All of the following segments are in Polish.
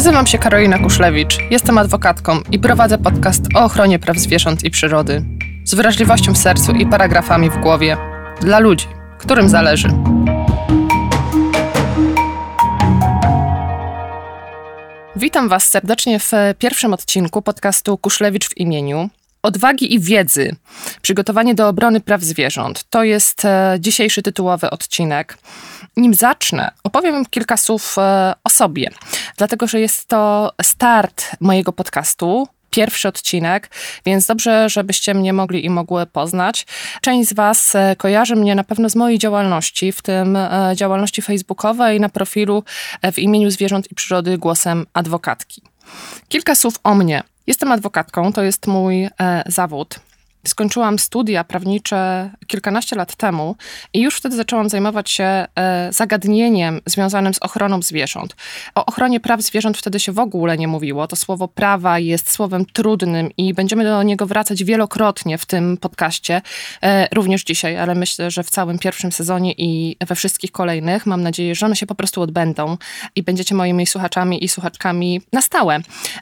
Nazywam się Karolina Kuszlewicz, jestem adwokatką i prowadzę podcast o ochronie praw zwierząt i przyrody. Z wrażliwością w sercu i paragrafami w głowie. Dla ludzi, którym zależy. Witam Was serdecznie w pierwszym odcinku podcastu Kuszlewicz w imieniu. Odwagi i wiedzy. Przygotowanie do obrony praw zwierząt. To jest e, dzisiejszy tytułowy odcinek. Nim zacznę, opowiem kilka słów e, o sobie, dlatego że jest to start mojego podcastu pierwszy odcinek, więc dobrze, żebyście mnie mogli i mogły poznać. Część z Was e, kojarzy mnie na pewno z mojej działalności, w tym działalności facebookowej na profilu w imieniu Zwierząt i Przyrody głosem adwokatki. Kilka słów o mnie. Jestem adwokatką, to jest mój e, zawód. Skończyłam studia prawnicze kilkanaście lat temu i już wtedy zaczęłam zajmować się e, zagadnieniem związanym z ochroną zwierząt. O ochronie praw zwierząt wtedy się w ogóle nie mówiło. To słowo prawa jest słowem trudnym i będziemy do niego wracać wielokrotnie w tym podcaście, e, również dzisiaj, ale myślę, że w całym pierwszym sezonie i we wszystkich kolejnych. Mam nadzieję, że one się po prostu odbędą i będziecie moimi słuchaczami i słuchaczkami na stałe.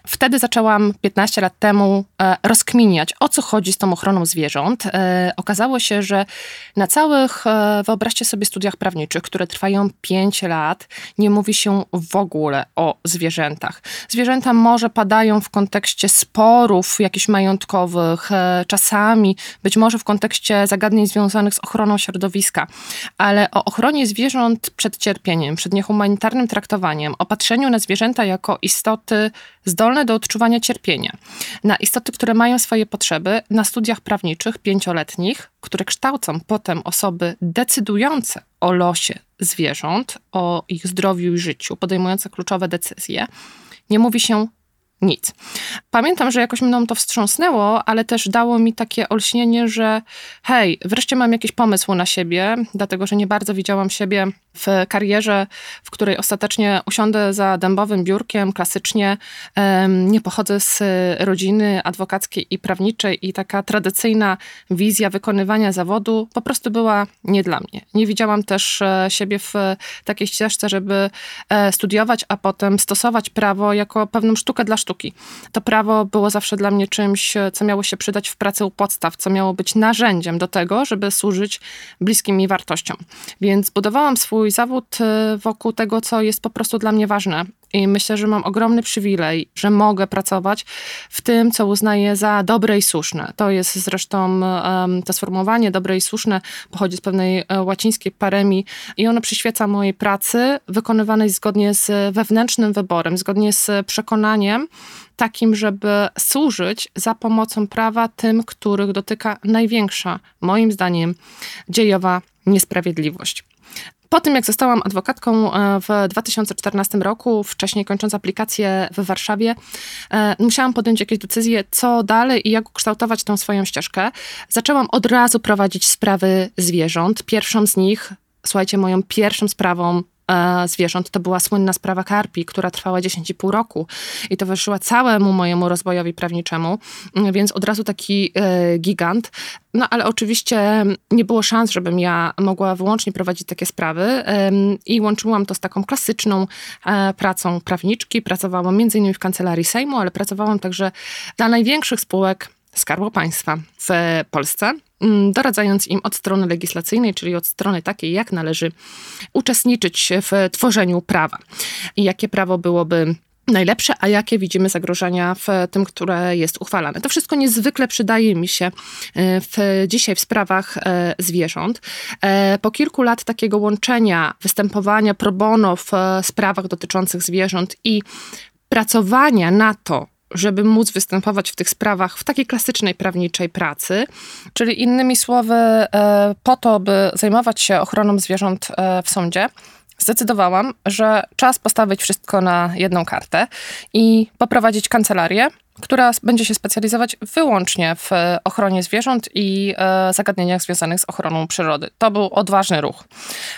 Wtedy zaczęłam 15 lat temu e, rozkminiać, o co chodzi z tą ochroną ochroną zwierząt, e, okazało się, że na całych, e, wyobraźcie sobie, studiach prawniczych, które trwają 5 lat, nie mówi się w ogóle o zwierzętach. Zwierzęta może padają w kontekście sporów jakichś majątkowych, e, czasami być może w kontekście zagadnień związanych z ochroną środowiska, ale o ochronie zwierząt przed cierpieniem, przed niehumanitarnym traktowaniem, o patrzeniu na zwierzęta jako istoty zdolne do odczuwania cierpienia, na istoty, które mają swoje potrzeby, na studiach prawniczych pięcioletnich, które kształcą potem osoby decydujące o losie zwierząt, o ich zdrowiu i życiu, podejmujące kluczowe decyzje, nie mówi się nic. Pamiętam, że jakoś mną to wstrząsnęło, ale też dało mi takie olśnienie, że hej, wreszcie mam jakiś pomysł na siebie, dlatego że nie bardzo widziałam siebie w karierze, w której ostatecznie usiądę za dębowym biurkiem klasycznie. Nie pochodzę z rodziny adwokackiej i prawniczej i taka tradycyjna wizja wykonywania zawodu po prostu była nie dla mnie. Nie widziałam też e, siebie w takiej ścieżce, żeby e, studiować, a potem stosować prawo jako pewną sztukę dla sztuki. To prawo było zawsze dla mnie czymś, co miało się przydać w pracy u podstaw, co miało być narzędziem do tego, żeby służyć bliskim mi wartościom. Więc budowałam swój swój zawód y, wokół tego, co jest po prostu dla mnie ważne. I myślę, że mam ogromny przywilej, że mogę pracować w tym, co uznaję za dobre i słuszne. To jest zresztą um, to sformułowanie dobre i słuszne pochodzi z pewnej e, łacińskiej paremii i ono przyświeca mojej pracy wykonywanej zgodnie z wewnętrznym wyborem, zgodnie z przekonaniem takim, żeby służyć za pomocą prawa tym, których dotyka największa, moim zdaniem, dziejowa niesprawiedliwość. Po tym, jak zostałam adwokatką e, w 2014 roku, wcześniej kończąc aplikację w Warszawie, e, musiałam podjąć jakieś decyzje, co dalej i jak ukształtować tą swoją ścieżkę. Zaczęłam od razu prowadzić sprawy zwierząt. Pierwszą z nich, słuchajcie, moją pierwszą sprawą zwierząt. To była słynna sprawa Karpi, która trwała 10,5 roku i towarzyszyła całemu mojemu rozwojowi prawniczemu, mm, więc od razu taki e, gigant. No ale oczywiście nie było szans, żebym ja mogła wyłącznie prowadzić takie sprawy i łączyłam to z taką klasyczną e, pracą prawniczki. Pracowałam między innymi w kancelarii Sejmu, ale pracowałam także dla największych spółek Skarbu Państwa w Polsce, doradzając im od strony legislacyjnej, czyli od strony takiej, jak należy uczestniczyć w tworzeniu prawa i jakie prawo byłoby najlepsze, a jakie widzimy zagrożenia w tym, które jest uchwalane. To wszystko niezwykle przydaje mi się e, w, dzisiaj w sprawach e, zwierząt. E, po kilku lat takiego łączenia, występowania pro bono w sprawach dotyczących zwierząt i pracowania na to, żeby móc występować w tych sprawach w takiej klasycznej prawniczej pracy. Czyli innymi słowy, e, po to, by zajmować się ochroną zwierząt e, w sądzie, zdecydowałam, że czas postawić wszystko na jedną kartę i poprowadzić kancelarię, która będzie się specjalizować wyłącznie w ochronie zwierząt i e, zagadnieniach związanych z ochroną przyrody. To był odważny ruch.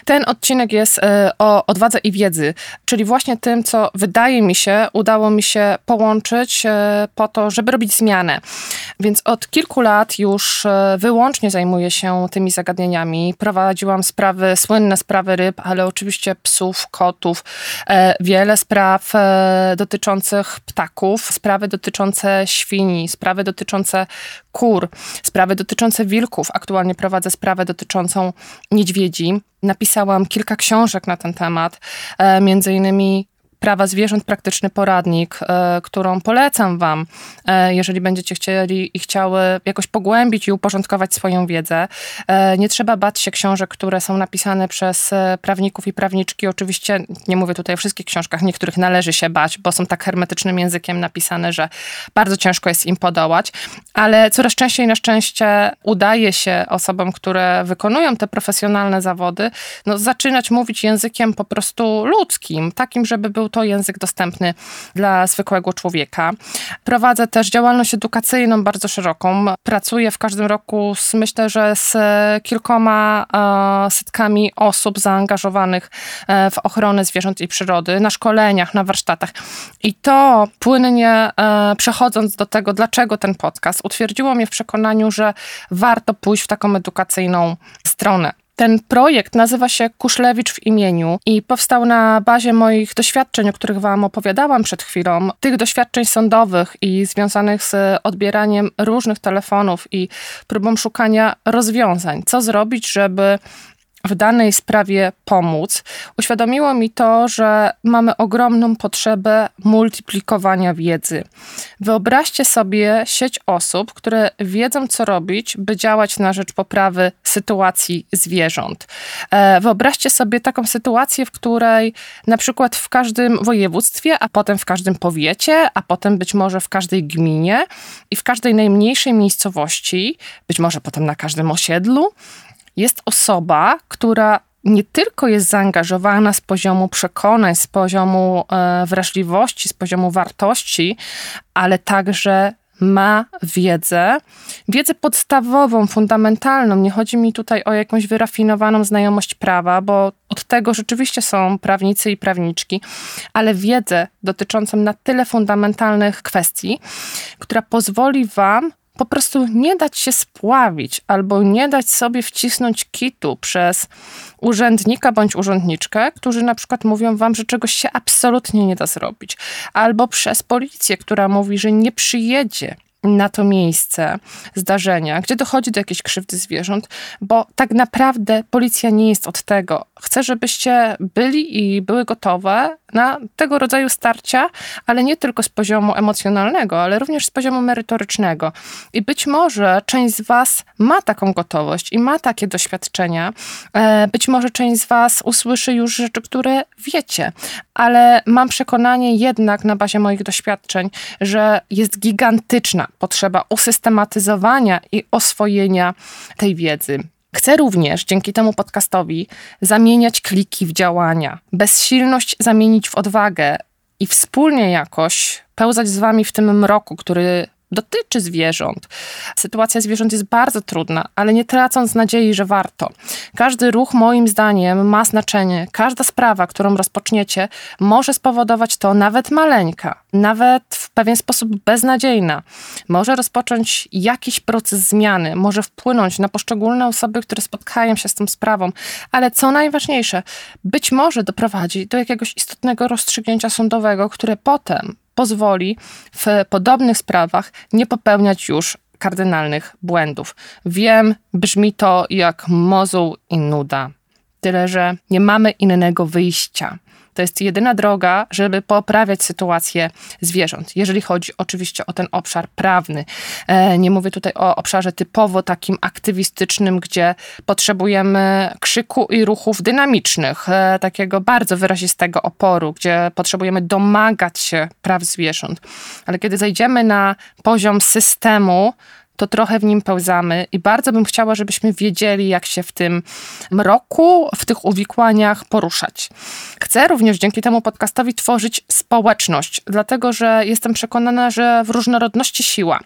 Ten odcinek jest e, o odwadze i wiedzy, czyli właśnie tym, co wydaje mi się, udało mi się połączyć e, po to, żeby robić zmianę. Więc od kilku lat już wyłącznie zajmuję się tymi zagadnieniami. Prowadziłam sprawy, słynne sprawy ryb, ale oczywiście psów, kotów, wiele spraw dotyczących ptaków, sprawy dotyczące świni, sprawy dotyczące kur, sprawy dotyczące wilków. Aktualnie prowadzę sprawę dotyczącą niedźwiedzi. Napisałam kilka książek na ten temat, e, między innymi Prawa Zwierząt Praktyczny Poradnik, e, którą polecam Wam, e, jeżeli będziecie chcieli i chciały jakoś pogłębić i uporządkować swoją wiedzę. E, nie trzeba bać się książek, które są napisane przez prawników i prawniczki. Oczywiście nie mówię tutaj o wszystkich książkach, niektórych należy się bać, bo są tak hermetycznym językiem napisane, że bardzo ciężko jest im podołać, ale coraz częściej na szczęście udaje się osobom, które wykonują te profesjonalne zawody, no, zaczynać mówić językiem po prostu ludzkim, takim, żeby był to język dostępny dla zwykłego człowieka. Prowadzę też działalność edukacyjną bardzo szeroką. Pracuję w każdym roku z, myślę, że z kilkoma e, setkami osób zaangażowanych e, w ochronę zwierząt i przyrody, na szkoleniach, na warsztatach. I to płynnie e, przechodząc do tego, dlaczego ten podcast, utwierdziło mnie w przekonaniu, że warto pójść w taką edukacyjną stronę. Ten projekt nazywa się Kuszlewicz w imieniu i powstał na bazie moich doświadczeń, o których Wam opowiadałam przed chwilą. Tych doświadczeń sądowych i związanych z odbieraniem różnych telefonów i próbą szukania rozwiązań. Co zrobić, żeby w danej sprawie pomóc, uświadomiło mi to, że mamy ogromną potrzebę multiplikowania wiedzy. Wyobraźcie sobie sieć osób, które wiedzą, co robić, by działać na rzecz poprawy sytuacji zwierząt. E, wyobraźcie sobie taką sytuację, w której na przykład w każdym województwie, a potem w każdym powiecie, a potem być może w każdej gminie i w każdej najmniejszej miejscowości, być może potem na każdym osiedlu, jest osoba, która nie tylko jest zaangażowana z poziomu przekonań, z poziomu e, wrażliwości, z poziomu wartości, ale także ma wiedzę, wiedzę podstawową, fundamentalną. Nie chodzi mi tutaj o jakąś wyrafinowaną znajomość prawa, bo od tego rzeczywiście są prawnicy i prawniczki, ale wiedzę dotyczącą na tyle fundamentalnych kwestii, która pozwoli Wam po prostu nie dać się spławić albo nie dać sobie wcisnąć kitu przez urzędnika bądź urzędniczkę, którzy na przykład mówią wam, że czegoś się absolutnie nie da zrobić, albo przez policję, która mówi, że nie przyjedzie na to miejsce zdarzenia, gdzie dochodzi do jakiejś krzywdy zwierząt, bo tak naprawdę policja nie jest od tego. Chcę, żebyście byli i były gotowe na tego rodzaju starcia, ale nie tylko z poziomu emocjonalnego, ale również z poziomu merytorycznego. I być może część z Was ma taką gotowość i ma takie doświadczenia. E, być może część z Was usłyszy już rzeczy, które wiecie, ale mam przekonanie jednak na bazie moich doświadczeń, że jest gigantyczna potrzeba usystematyzowania i oswojenia tej wiedzy. Chcę również dzięki temu podcastowi zamieniać kliki w działania, bezsilność zamienić w odwagę i wspólnie jakoś pełzać z wami w tym mroku, który dotyczy zwierząt. Sytuacja zwierząt jest bardzo trudna, ale nie tracąc nadziei, że warto. Każdy ruch, moim zdaniem, ma znaczenie. Każda sprawa, którą rozpoczniecie, może spowodować to nawet maleńka, nawet w pewien sposób beznadziejna. Może rozpocząć jakiś proces zmiany, może wpłynąć na poszczególne osoby, które spotkają się z tą sprawą, ale co najważniejsze, być może doprowadzi do jakiegoś istotnego rozstrzygnięcia sądowego, które potem pozwoli w podobnych sprawach nie popełniać już kardynalnych błędów. Wiem, brzmi to jak mozuł i nuda. Tyle, że nie mamy innego wyjścia. To jest jedyna droga, żeby poprawiać sytuację zwierząt. Jeżeli chodzi oczywiście o ten obszar prawny. E, nie mówię tutaj o obszarze typowo takim aktywistycznym, gdzie potrzebujemy krzyku i ruchów dynamicznych, e, takiego bardzo wyrazistego oporu, gdzie potrzebujemy domagać się praw zwierząt. Ale kiedy zejdziemy na poziom systemu, to trochę w nim pełzamy i bardzo bym chciała, żebyśmy wiedzieli, jak się w tym mroku, w tych uwikłaniach poruszać. Chcę również dzięki temu podcastowi tworzyć społeczność, dlatego że jestem przekonana, że w różnorodności siła.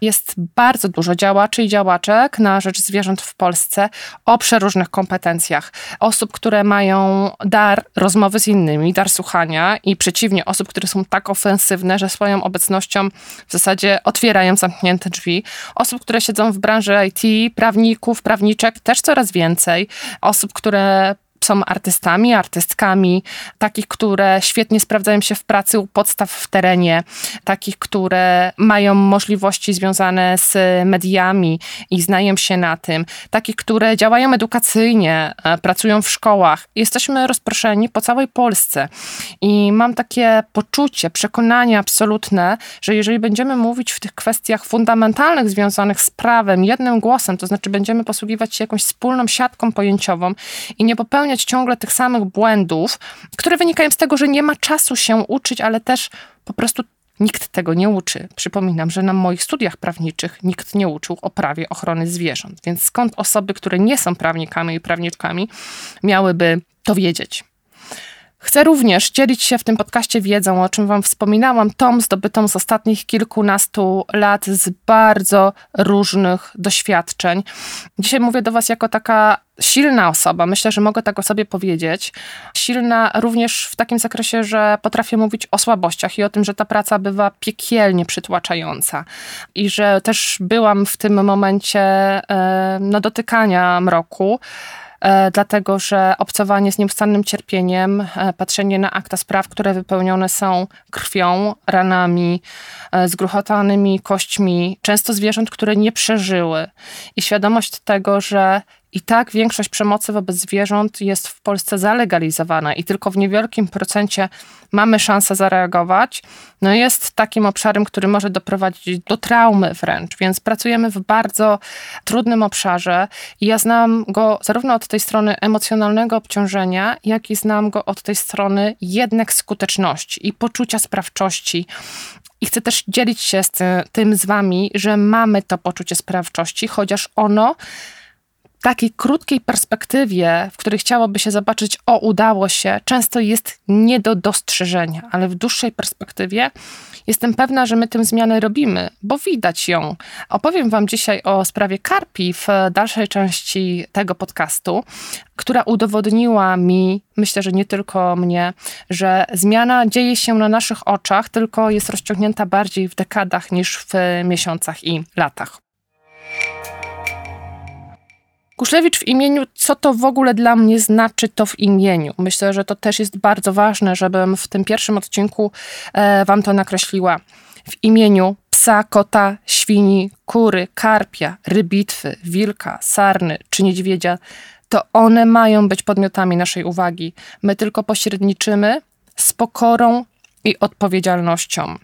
Jest bardzo dużo działaczy i działaczek na rzecz zwierząt w Polsce o przeróżnych kompetencjach. Osób, które mają dar rozmowy z innymi, dar słuchania i przeciwnie, osób, które są tak ofensywne, że swoją obecnością w zasadzie otwierają zamknięte drzwi. Osób, które siedzą w branży IT, prawników, prawniczek też coraz więcej. Osób, które są artystami, artystkami, takich, które świetnie sprawdzają się w pracy u podstaw w terenie, takich, które mają możliwości związane z mediami i znają się na tym, takich, które działają edukacyjnie, e, pracują w szkołach. Jesteśmy rozproszeni po całej Polsce i mam takie poczucie, przekonanie absolutne, że jeżeli będziemy mówić w tych kwestiach fundamentalnych związanych z prawem jednym głosem, to znaczy będziemy posługiwać się jakąś wspólną siatką pojęciową i nie popełniać popełniać ciągle tych samych błędów, które wynikają z tego, że nie ma czasu się uczyć, ale też po prostu Nikt tego nie uczy. Przypominam, że na moich studiach prawniczych nikt nie uczył o prawie ochrony zwierząt. Więc skąd osoby, które nie są prawnikami i prawniczkami, miałyby to wiedzieć? Chcę również dzielić się w tym podcaście wiedzą, o czym Wam wspominałam, tą zdobytą z ostatnich kilkunastu lat z bardzo różnych doświadczeń. Dzisiaj mówię do Was jako taka silna osoba, myślę, że mogę tak o sobie powiedzieć. Silna również w takim zakresie, że potrafię mówić o słabościach i o tym, że ta praca bywa piekielnie przytłaczająca i że też byłam w tym momencie e, no, dotykania mroku. E, dlatego że obcowanie z nieustannym cierpieniem, e, patrzenie na akta spraw, które wypełnione są krwią, ranami, e, zgruchotanymi kośćmi, często zwierząt, które nie przeżyły, i świadomość tego, że i tak większość przemocy wobec zwierząt jest w Polsce zalegalizowana i tylko w niewielkim procencie mamy szansę zareagować, no jest takim obszarem, który może doprowadzić do traumy wręcz, więc pracujemy w bardzo trudnym obszarze i ja znam go zarówno od tej strony emocjonalnego obciążenia, jak i znam go od tej strony jednak skuteczności i poczucia sprawczości. I chcę też dzielić się z tym z wami, że mamy to poczucie sprawczości, chociaż ono takiej krótkiej perspektywie, w której chciałoby się zobaczyć, o, udało się, często jest nie do dostrzeżenia, ale w dłuższej perspektywie jestem pewna, że my tę zmianę robimy, bo widać ją. Opowiem Wam dzisiaj o sprawie Karpi w dalszej części tego podcastu, która udowodniła mi, myślę, że nie tylko mnie, że zmiana dzieje się na naszych oczach, tylko jest rozciągnięta bardziej w dekadach niż w miesiącach i latach. Kuszlewicz w imieniu, co to w ogóle dla mnie znaczy to w imieniu? Myślę, że to też jest bardzo ważne, żebym w tym pierwszym odcinku e, Wam to nakreśliła. W imieniu psa, kota, świni, kury, karpia, rybitwy, wilka, sarny czy niedźwiedzia, to one mają być podmiotami naszej uwagi. My tylko pośredniczymy z pokorą i odpowiedzialnością.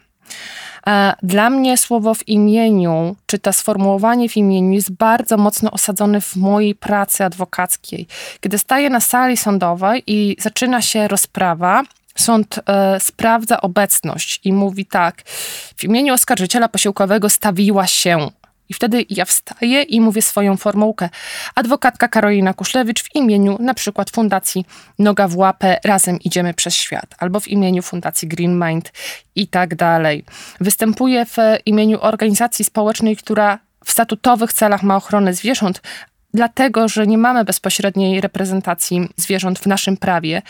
Dla mnie słowo w imieniu, czy to sformułowanie w imieniu jest bardzo mocno osadzone w mojej pracy adwokackiej. Kiedy staję na sali sądowej i zaczyna się rozprawa, Sąd e, sprawdza obecność i mówi tak: W imieniu oskarżyciela posiłkowego stawiła się i wtedy ja wstaję i mówię swoją formułkę. Adwokatka Karolina Kuszlewicz w imieniu na przykład Fundacji Noga w łapę Razem idziemy przez świat albo w imieniu Fundacji Green Mind i tak dalej. Występuję w imieniu organizacji społecznej, która w statutowych celach ma ochronę zwierząt, dlatego że nie mamy bezpośredniej reprezentacji zwierząt w naszym prawie.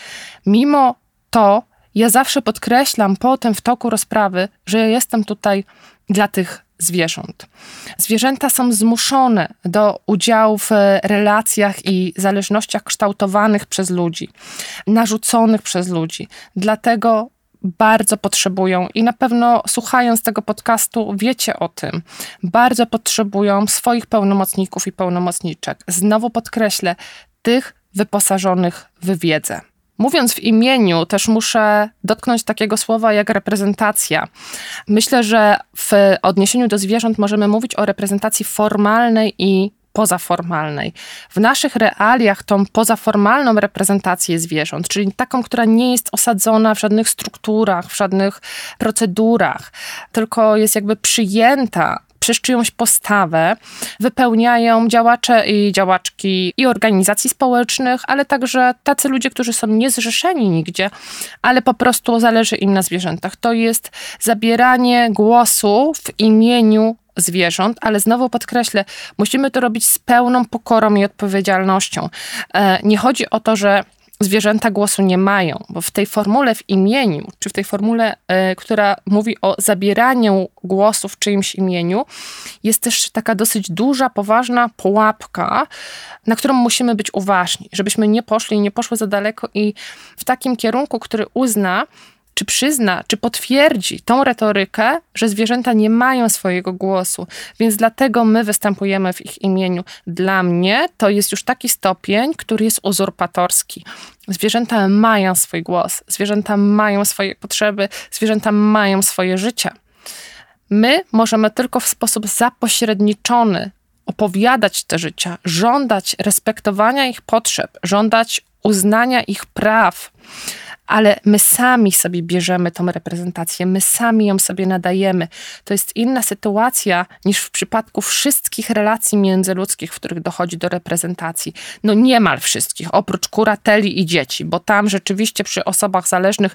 Mimo to ja zawsze podkreślam potem w toku rozprawy, że ja jestem tutaj dla tych zwierząt. Zwierzęta są zmuszone do udziału w relacjach i zależnościach kształtowanych przez ludzi, narzuconych przez ludzi. Dlatego bardzo potrzebują i na pewno słuchając tego podcastu wiecie o tym, bardzo potrzebują swoich pełnomocników i pełnomocniczek. Znowu podkreślę, tych wyposażonych w wiedzę. Mówiąc w imieniu, też muszę dotknąć takiego słowa jak reprezentacja. Myślę, że w odniesieniu do zwierząt możemy mówić o reprezentacji formalnej i pozaformalnej. W naszych realiach tą pozaformalną reprezentację zwierząt, czyli taką, która nie jest osadzona w żadnych strukturach, w żadnych procedurach, tylko jest jakby przyjęta przez czyjąś postawę wypełniają działacze i działaczki i organizacji społecznych, ale także tacy ludzie, którzy są niezrzeszeni nigdzie, ale po prostu zależy im na zwierzętach. To jest zabieranie głosu w imieniu zwierząt, ale znowu podkreślę, musimy to robić z pełną pokorą i odpowiedzialnością. E, nie chodzi o to, że zwierzęta głosu nie mają, bo w tej formule w imieniu, czy w tej formule, y, która mówi o zabieraniu głosu w czyimś imieniu, jest też taka dosyć duża, poważna pułapka, na którą musimy być uważni, żebyśmy nie poszli, nie poszły za daleko i w takim kierunku, który uzna, czy przyzna, czy potwierdzi tą retorykę, że zwierzęta nie mają swojego głosu, więc dlatego my występujemy w ich imieniu. Dla mnie to jest już taki stopień, który jest uzurpatorski. Zwierzęta mają swój głos, zwierzęta mają swoje potrzeby, zwierzęta mają swoje życie. My możemy tylko w sposób zapośredniczony opowiadać te życia, żądać respektowania ich potrzeb, żądać uznania ich praw ale my sami sobie bierzemy tą reprezentację, my sami ją sobie nadajemy. To jest inna sytuacja niż w przypadku wszystkich relacji międzyludzkich, w których dochodzi do reprezentacji. No niemal wszystkich, oprócz kurateli i dzieci, bo tam rzeczywiście przy osobach zależnych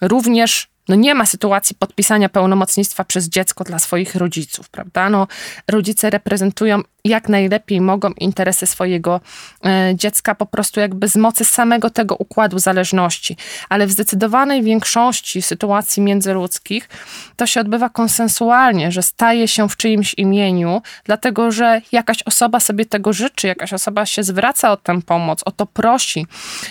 również no nie ma sytuacji podpisania pełnomocnictwa przez dziecko dla swoich rodziców, prawda? No, rodzice reprezentują jak najlepiej mogą interesy swojego e, dziecka po prostu jakby z mocy samego tego układu zależności. Ale w zdecydowanej większości sytuacji międzyludzkich to się odbywa konsensualnie, że staje się w czyimś imieniu, dlatego że jakaś osoba sobie tego życzy, jakaś osoba się zwraca o tę pomoc, o to prosi.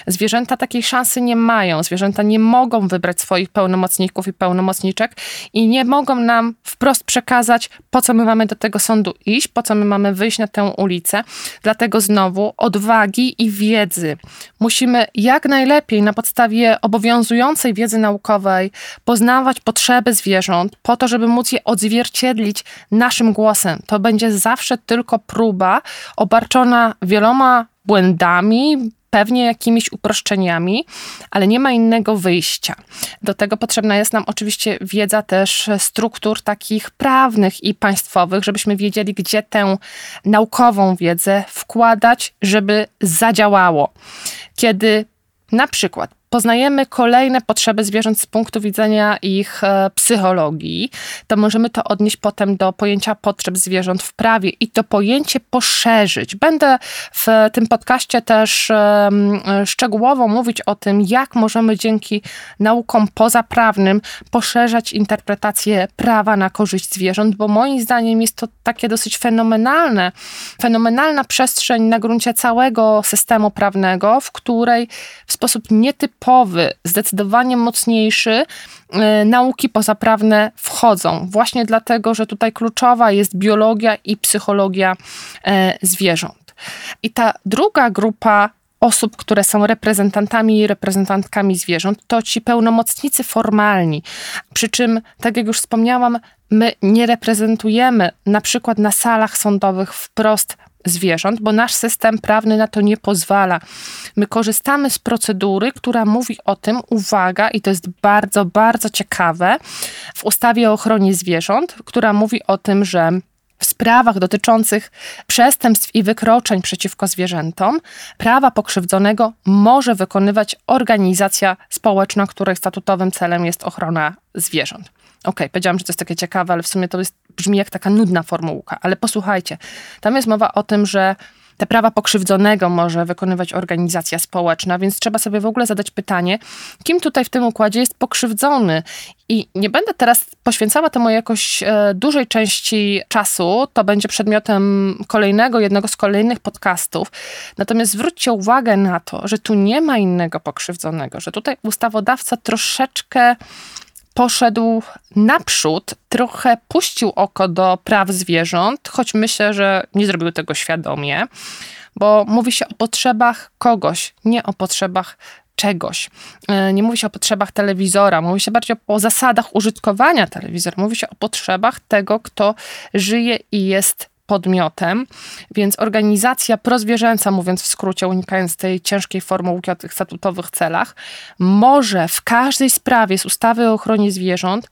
Zwierzęta takiej szansy nie mają. Zwierzęta nie mogą wybrać swoich pełnomocników i pełnomocniczek i nie mogą nam wprost przekazać, po co my mamy do tego sądu iść, po co my mamy wyjść na tę ulicę. Dlatego znowu odwagi i wiedzy. Musimy jak najlepiej na podstawie obowiązującej wiedzy naukowej poznawać potrzeby zwierząt, po to, żeby móc je odzwierciedlić naszym głosem. To będzie zawsze tylko próba obarczona wieloma błędami, pewnie jakimiś uproszczeniami, ale nie ma innego wyjścia. Do tego potrzebna jest nam oczywiście wiedza też struktur takich prawnych i państwowych, żebyśmy wiedzieli, gdzie tę naukową wiedzę wkładać, żeby zadziałało. Kiedy na przykład poznajemy kolejne potrzeby zwierząt z punktu widzenia ich e, psychologii, to możemy to odnieść potem do pojęcia potrzeb zwierząt w prawie i to pojęcie poszerzyć. Będę w tym podcaście też szczegółowo mówić o tym, jak możemy dzięki naukom pozaprawnym poszerzać interpretację prawa na korzyść zwierząt, bo moim zdaniem jest to takie dosyć fenomenalne, fenomenalna przestrzeń na gruncie całego systemu prawnego, w której w sposób nietypowy typowy, zdecydowanie mocniejszy, y, nauki pozaprawne wchodzą. Właśnie dlatego, że tutaj kluczowa jest biologia i psychologia e, zwierząt. I ta druga grupa osób, które są reprezentantami i reprezentantkami zwierząt, to ci pełnomocnicy formalni. Przy czym, tak jak już wspomniałam, my nie reprezentujemy na przykład na salach sądowych wprost zwierząt, bo nasz system prawny na to nie pozwala. My korzystamy z procedury, która mówi o tym, uwaga, i to jest bardzo, bardzo ciekawe, w ustawie o ochronie zwierząt, która mówi o tym, że w sprawach dotyczących przestępstw i wykroczeń przeciwko zwierzętom prawa pokrzywdzonego może wykonywać organizacja społeczna, której statutowym celem jest ochrona zwierząt. Okej, okay, powiedziałam, że to jest takie ciekawe, ale w sumie to jest, brzmi jak taka nudna formułka. Ale posłuchajcie, tam jest mowa o tym, że te prawa pokrzywdzonego może wykonywać organizacja społeczna, więc trzeba sobie w ogóle zadać pytanie, kim tutaj w tym układzie jest pokrzywdzony. I nie będę teraz poświęcała temu jakoś e, dużej części czasu, to będzie przedmiotem kolejnego, jednego z kolejnych podcastów. Natomiast zwróćcie uwagę na to, że tu nie ma innego pokrzywdzonego, że tutaj ustawodawca troszeczkę poszedł naprzód, trochę puścił oko do praw zwierząt, choć myślę, że nie zrobił tego świadomie, bo mówi się o potrzebach kogoś, nie o potrzebach czegoś. E, nie mówi się o potrzebach telewizora, mówi się bardziej o zasadach użytkowania telewizora, mówi się o potrzebach tego, kto żyje i jest podmiotem, więc organizacja prozwierzęca, mówiąc w skrócie, unikając tej ciężkiej formułki o tych statutowych celach, może w każdej sprawie z ustawy o ochronie zwierząt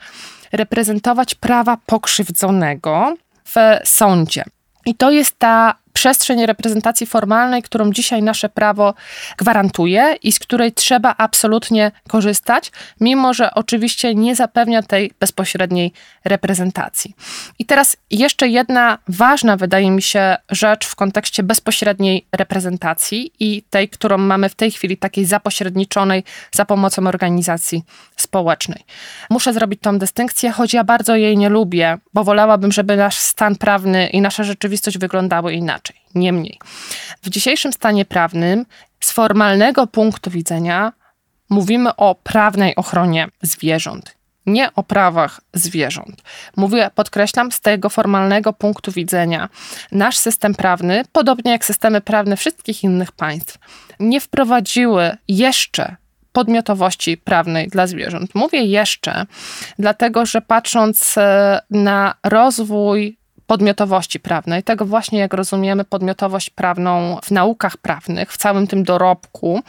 reprezentować prawa pokrzywdzonego, w sądzie. I to jest ta przestrzeń reprezentacji formalnej, którą dzisiaj nasze prawo gwarantuje i z której trzeba absolutnie korzystać, mimo że oczywiście nie zapewnia tej bezpośredniej reprezentacji. I teraz jeszcze jedna ważna, wydaje mi się, rzecz w kontekście bezpośredniej reprezentacji i tej, którą mamy w tej chwili, takiej zapośredniczonej za pomocą organizacji społecznej. Muszę zrobić tą dystynkcję, choć ja bardzo jej nie lubię, bo wolałabym, żeby nasz stan prawny i nasza rzeczywistość wyglądały inaczej. Niemniej, w dzisiejszym stanie prawnym z formalnego punktu widzenia mówimy o prawnej ochronie zwierząt, nie o prawach zwierząt. Mówię, podkreślam, z tego formalnego punktu widzenia nasz system prawny, podobnie jak systemy prawne wszystkich innych państw, nie wprowadziły jeszcze podmiotowości prawnej dla zwierząt. Mówię jeszcze, dlatego że patrząc e, na rozwój podmiotowości prawnej, tego właśnie jak rozumiemy podmiotowość prawną w naukach prawnych, w całym tym dorobku,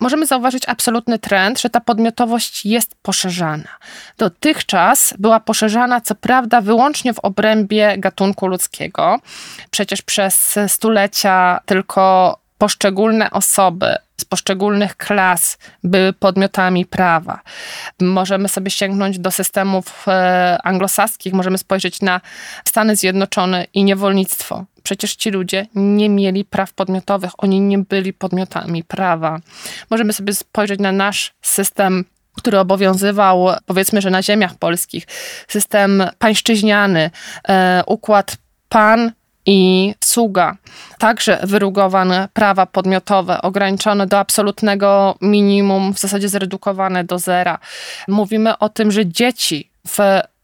możemy zauważyć absolutny trend, że ta podmiotowość jest poszerzana. Dotychczas była poszerzana, co prawda, wyłącznie w obrębie gatunku ludzkiego. Przecież przez stulecia tylko poszczególne osoby z poszczególnych klas były podmiotami prawa. Możemy sobie sięgnąć do systemów e, anglosaskich, możemy spojrzeć na Stany Zjednoczone i niewolnictwo. Przecież ci ludzie nie mieli praw podmiotowych, oni nie byli podmiotami prawa. Możemy sobie spojrzeć na nasz system który obowiązywał, powiedzmy, że na ziemiach polskich, system pańszczyźniany, e, układ pan i sługa, także wyrugowane prawa podmiotowe, ograniczone do absolutnego minimum, w zasadzie zredukowane do zera. Mówimy o tym, że dzieci w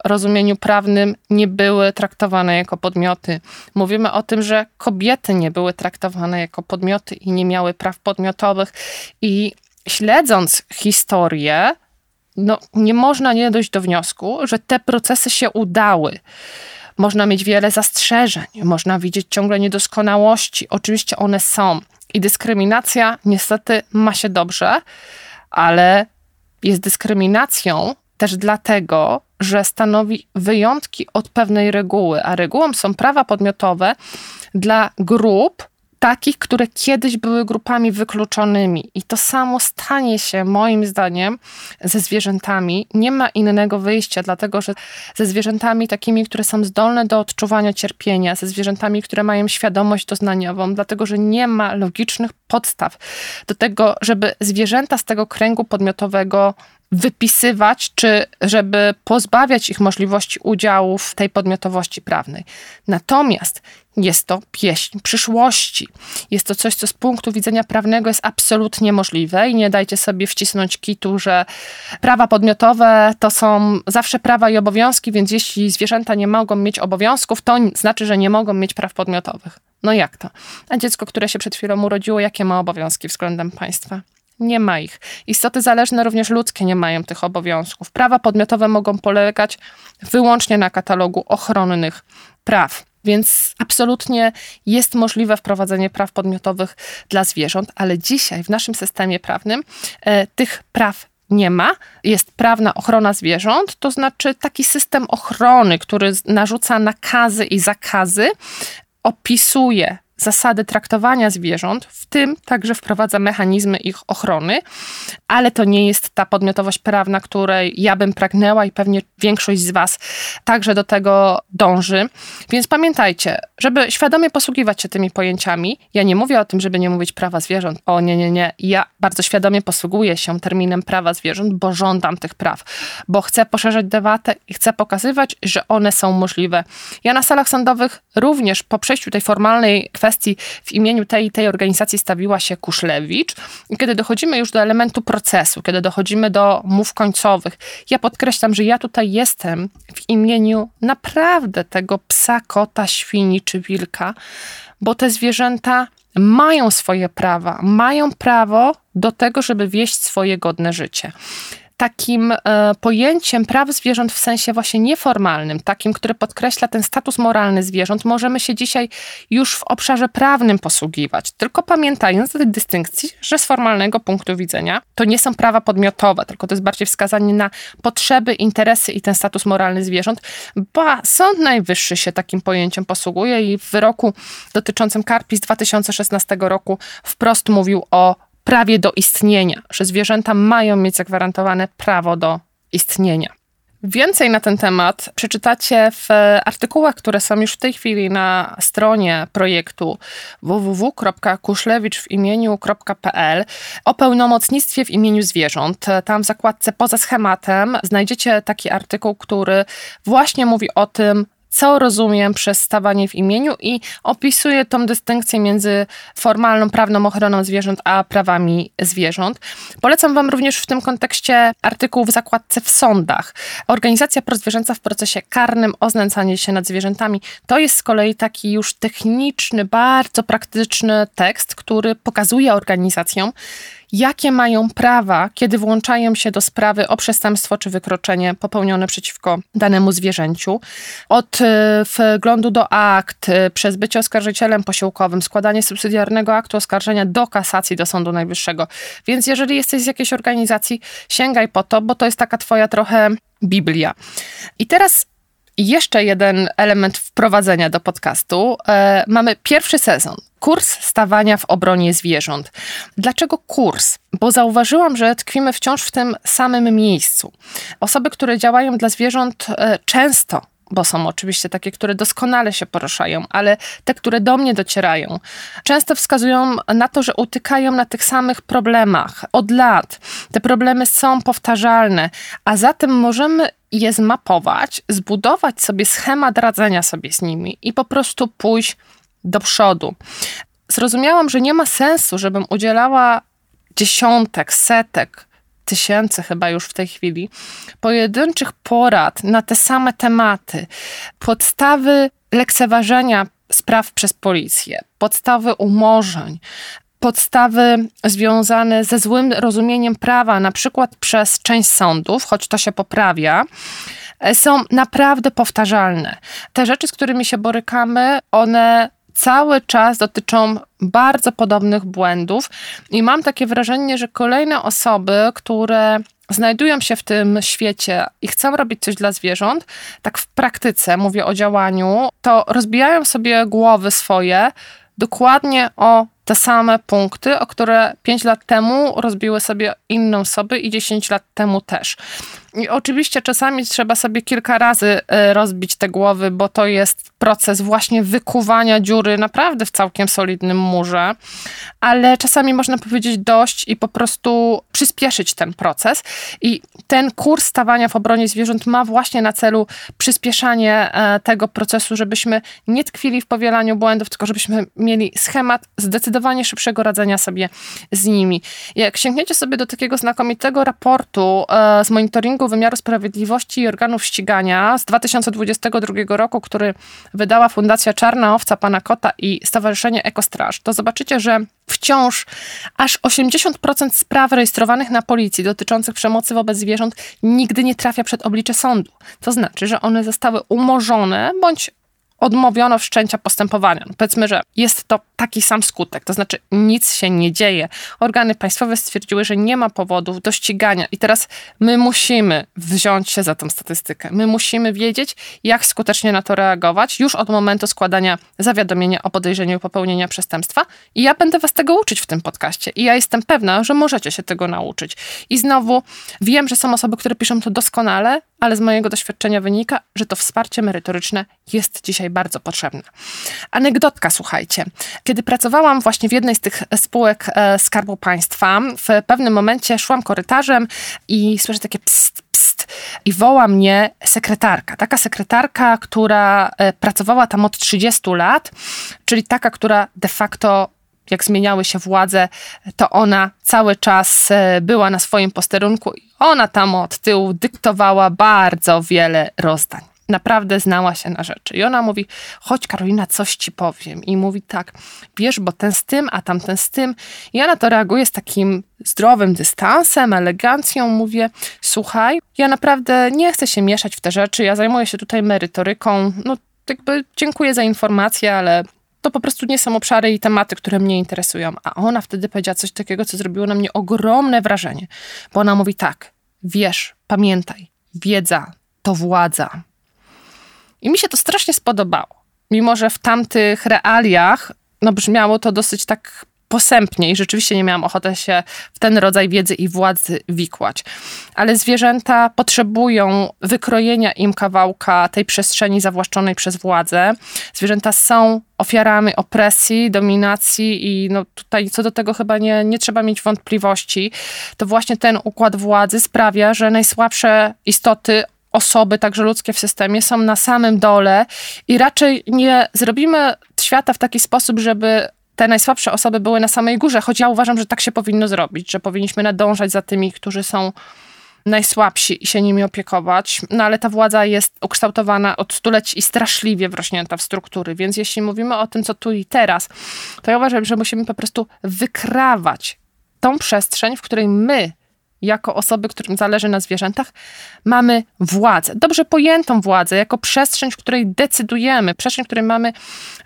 rozumieniu prawnym nie były traktowane jako podmioty. Mówimy o tym, że kobiety nie były traktowane jako podmioty i nie miały praw podmiotowych. I śledząc historię, no, nie można nie dojść do wniosku, że te procesy się udały. Można mieć wiele zastrzeżeń, można widzieć ciągle niedoskonałości. Oczywiście one są. I dyskryminacja niestety ma się dobrze, ale jest dyskryminacją też dlatego, że stanowi wyjątki od pewnej reguły, a regułą są prawa podmiotowe dla grup, takich, które kiedyś były grupami wykluczonymi. I to samo stanie się, moim zdaniem, ze zwierzętami. Nie ma innego wyjścia, dlatego że ze zwierzętami takimi, które są zdolne do odczuwania cierpienia, ze zwierzętami, które mają świadomość doznaniową, dlatego że nie ma logicznych podstaw do tego, żeby zwierzęta z tego kręgu podmiotowego wypisywać, czy żeby pozbawiać ich możliwości udziału w tej podmiotowości prawnej. Natomiast jest to pieśń przyszłości. Jest to coś, co z punktu widzenia prawnego jest absolutnie możliwe i nie dajcie sobie wcisnąć kitu, że prawa podmiotowe to są zawsze prawa i obowiązki, więc jeśli zwierzęta nie mogą mieć obowiązków, to znaczy, że nie mogą mieć praw podmiotowych. No jak to? A dziecko, które się przed chwilą urodziło, jakie ma obowiązki względem państwa? Nie ma ich. Istoty zależne, również ludzkie, nie mają tych obowiązków. Prawa podmiotowe mogą polegać wyłącznie na katalogu ochronnych praw. Więc absolutnie jest możliwe wprowadzenie praw podmiotowych dla zwierząt, ale dzisiaj w naszym systemie prawnym e, tych praw nie ma. Jest prawna ochrona zwierząt, to znaczy taki system ochrony, który narzuca nakazy i zakazy, opisuje zasady traktowania zwierząt, w tym także wprowadza mechanizmy ich ochrony, ale to nie jest ta podmiotowość prawna, której ja bym pragnęła i pewnie większość z Was także do tego dąży. Więc pamiętajcie, żeby świadomie posługiwać się tymi pojęciami, ja nie mówię o tym, żeby nie mówić prawa zwierząt. O nie, nie, nie. Ja bardzo świadomie posługuję się terminem prawa zwierząt, bo żądam tych praw, bo chcę poszerzać debatę i chcę pokazywać, że one są możliwe. Ja na salach sądowych również po przejściu tej formalnej kwestii, kwestii w imieniu tej tej organizacji stawiła się Kuszlewicz. I kiedy dochodzimy już do elementu procesu, kiedy dochodzimy do mów końcowych, ja podkreślam, że ja tutaj jestem w imieniu naprawdę tego psa, kota, świni czy wilka, bo te zwierzęta mają swoje prawa, mają prawo do tego, żeby wieść swoje godne życie. Takim e, pojęciem praw zwierząt w sensie właśnie nieformalnym, takim, który podkreśla ten status moralny zwierząt, możemy się dzisiaj już w obszarze prawnym posługiwać. Tylko pamiętając o tej dystynkcji, że z formalnego punktu widzenia to nie są prawa podmiotowe, tylko to jest bardziej wskazanie na potrzeby, interesy i ten status moralny zwierząt, bo Sąd Najwyższy się takim pojęciem posługuje i w wyroku dotyczącym Karpi z 2016 roku wprost mówił o prawie do istnienia, że zwierzęta mają mieć zagwarantowane prawo do istnienia. Więcej na ten temat przeczytacie w artykułach, które są już w tej chwili na stronie projektu www.kuszlewiczwimieniu.pl o pełnomocnictwie w imieniu zwierząt. Tam w zakładce poza schematem znajdziecie taki artykuł, który właśnie mówi o tym, co rozumiem przez stawanie w imieniu i opisuję tą dystynkcję między formalną, prawną ochroną zwierząt, a prawami zwierząt. Polecam Wam również w tym kontekście artykuł w zakładce w sądach. Organizacja prozwierzęca w procesie karnym, oznęcanie się nad zwierzętami. To jest z kolei taki już techniczny, bardzo praktyczny tekst, który pokazuje organizacjom, jakie mają prawa, kiedy włączają się do sprawy o przestępstwo czy wykroczenie popełnione przeciwko danemu zwierzęciu. Od e, wglądu do akt, e, przez bycie oskarżycielem posiłkowym, składanie subsydiarnego aktu oskarżenia do kasacji do Sądu Najwyższego. Więc jeżeli jesteś z jakiejś organizacji, sięgaj po to, bo to jest taka twoja trochę Biblia. I teraz jeszcze jeden element wprowadzenia do podcastu. E, mamy pierwszy sezon. Kurs stawania w obronie zwierząt. Dlaczego kurs? Bo zauważyłam, że tkwimy wciąż w tym samym miejscu. Osoby, które działają dla zwierząt, e, często bo są oczywiście takie, które doskonale się poruszają, ale te, które do mnie docierają, często wskazują na to, że utykają na tych samych problemach od lat. Te problemy są powtarzalne, a zatem możemy je zmapować, zbudować sobie schemat radzenia sobie z nimi i po prostu pójść do przodu. Zrozumiałam, że nie ma sensu, żebym udzielała dziesiątek, setek, tysięcy chyba już w tej chwili, pojedynczych porad na te same tematy, podstawy lekceważenia spraw przez policję, podstawy umorzeń, podstawy związane ze złym rozumieniem prawa, na przykład przez część sądów, choć to się poprawia, są naprawdę powtarzalne. Te rzeczy, z którymi się borykamy, one cały czas dotyczą bardzo podobnych błędów i mam takie wrażenie, że kolejne osoby, które znajdują się w tym świecie i chcą robić coś dla zwierząt, tak w praktyce, mówię o działaniu, to rozbijają sobie głowy swoje dokładnie o te same punkty, o które 5 lat temu rozbiły sobie inne osoby i 10 lat temu też. I oczywiście czasami trzeba sobie kilka razy e, rozbić te głowy, bo to jest proces właśnie wykuwania dziury naprawdę w całkiem solidnym murze, ale czasami można powiedzieć dość i po prostu przyspieszyć ten proces. I ten kurs stawania w obronie zwierząt ma właśnie na celu przyspieszanie e, tego procesu, żebyśmy nie tkwili w powielaniu błędów, tylko żebyśmy mieli schemat zdecydowanie szybszego radzenia sobie z nimi. Jak sięgniecie sobie do takiego znakomitego raportu e, z monitoringu wymiaru sprawiedliwości i organów ścigania z 2022 roku, który wydała Fundacja Czarna Owca Pana Kota i Stowarzyszenie Ekostraż, to zobaczycie, że wciąż aż 80% spraw rejestrowanych na policji dotyczących przemocy wobec zwierząt nigdy nie trafia przed oblicze sądu. To znaczy, że one zostały umorzone bądź odmówiono wszczęcia postępowania. No powiedzmy, że jest to taki sam skutek, to znaczy nic się nie dzieje. Organy państwowe stwierdziły, że nie ma powodów do ścigania i teraz my musimy wziąć się za tą statystykę. My musimy wiedzieć, jak skutecznie na to reagować już od momentu składania zawiadomienia o podejrzeniu popełnienia przestępstwa i ja będę was tego uczyć w tym podcaście i ja jestem pewna, że możecie się tego nauczyć. I znowu wiem, że są osoby, które piszą to doskonale, ale z mojego doświadczenia wynika, że to wsparcie merytoryczne jest dzisiaj bardzo potrzebne. Anegdotka, słuchajcie. Kiedy pracowałam właśnie w jednej z tych spółek e, Skarbu Państwa, w pewnym momencie szłam korytarzem i słyszę takie pst, pst i woła mnie sekretarka. Taka sekretarka, która e, pracowała tam od 30 lat, czyli taka, która de facto jak zmieniały się władze, to ona cały czas e, była na swoim posterunku i ona tam od tyłu dyktowała bardzo wiele rozdań. naprawdę znała się na rzeczy. I ona mówi, chodź Karolina, coś ci powiem. I mówi tak, wiesz, bo ten z tym, a tamten z tym. I ja na to reaguję z takim zdrowym dystansem, elegancją. Mówię, słuchaj, ja naprawdę nie chcę się mieszać w te rzeczy, ja zajmuję się tutaj merytoryką. No jakby dziękuję za informację, ale to po prostu nie są obszary i tematy, które mnie interesują. A ona wtedy powiedziała coś takiego, co zrobiło na mnie ogromne wrażenie. Bo ona mówi tak, wiesz, pamiętaj, wiedza to władza. I mi się to strasznie spodobało. Mimo, że w tamtych realiach no, brzmiało to dosyć tak posępnie i rzeczywiście nie miałam ochoty się w ten rodzaj wiedzy i władzy wikłać. Ale zwierzęta potrzebują wykrojenia im kawałka tej przestrzeni zawłaszczonej przez władzę. Zwierzęta są ofiarami opresji, dominacji i no tutaj co do tego chyba nie, nie trzeba mieć wątpliwości. To właśnie ten układ władzy sprawia, że najsłabsze istoty osoby, także ludzkie w systemie, są na samym dole i raczej nie zrobimy świata w taki sposób, żeby te najsłabsze osoby były na samej górze, choć ja uważam, że tak się powinno zrobić, że powinniśmy nadążać za tymi, którzy są najsłabsi i się nimi opiekować. No ale ta władza jest ukształtowana od stuleci i straszliwie wrośnięta w struktury, więc jeśli mówimy o tym, co tu i teraz, to ja uważam, że musimy po prostu wykrawać tą przestrzeń, w której my jako osoby, którym zależy na zwierzętach, mamy władzę, dobrze pojętą władzę, jako przestrzeń, w której decydujemy, przestrzeń, w której mamy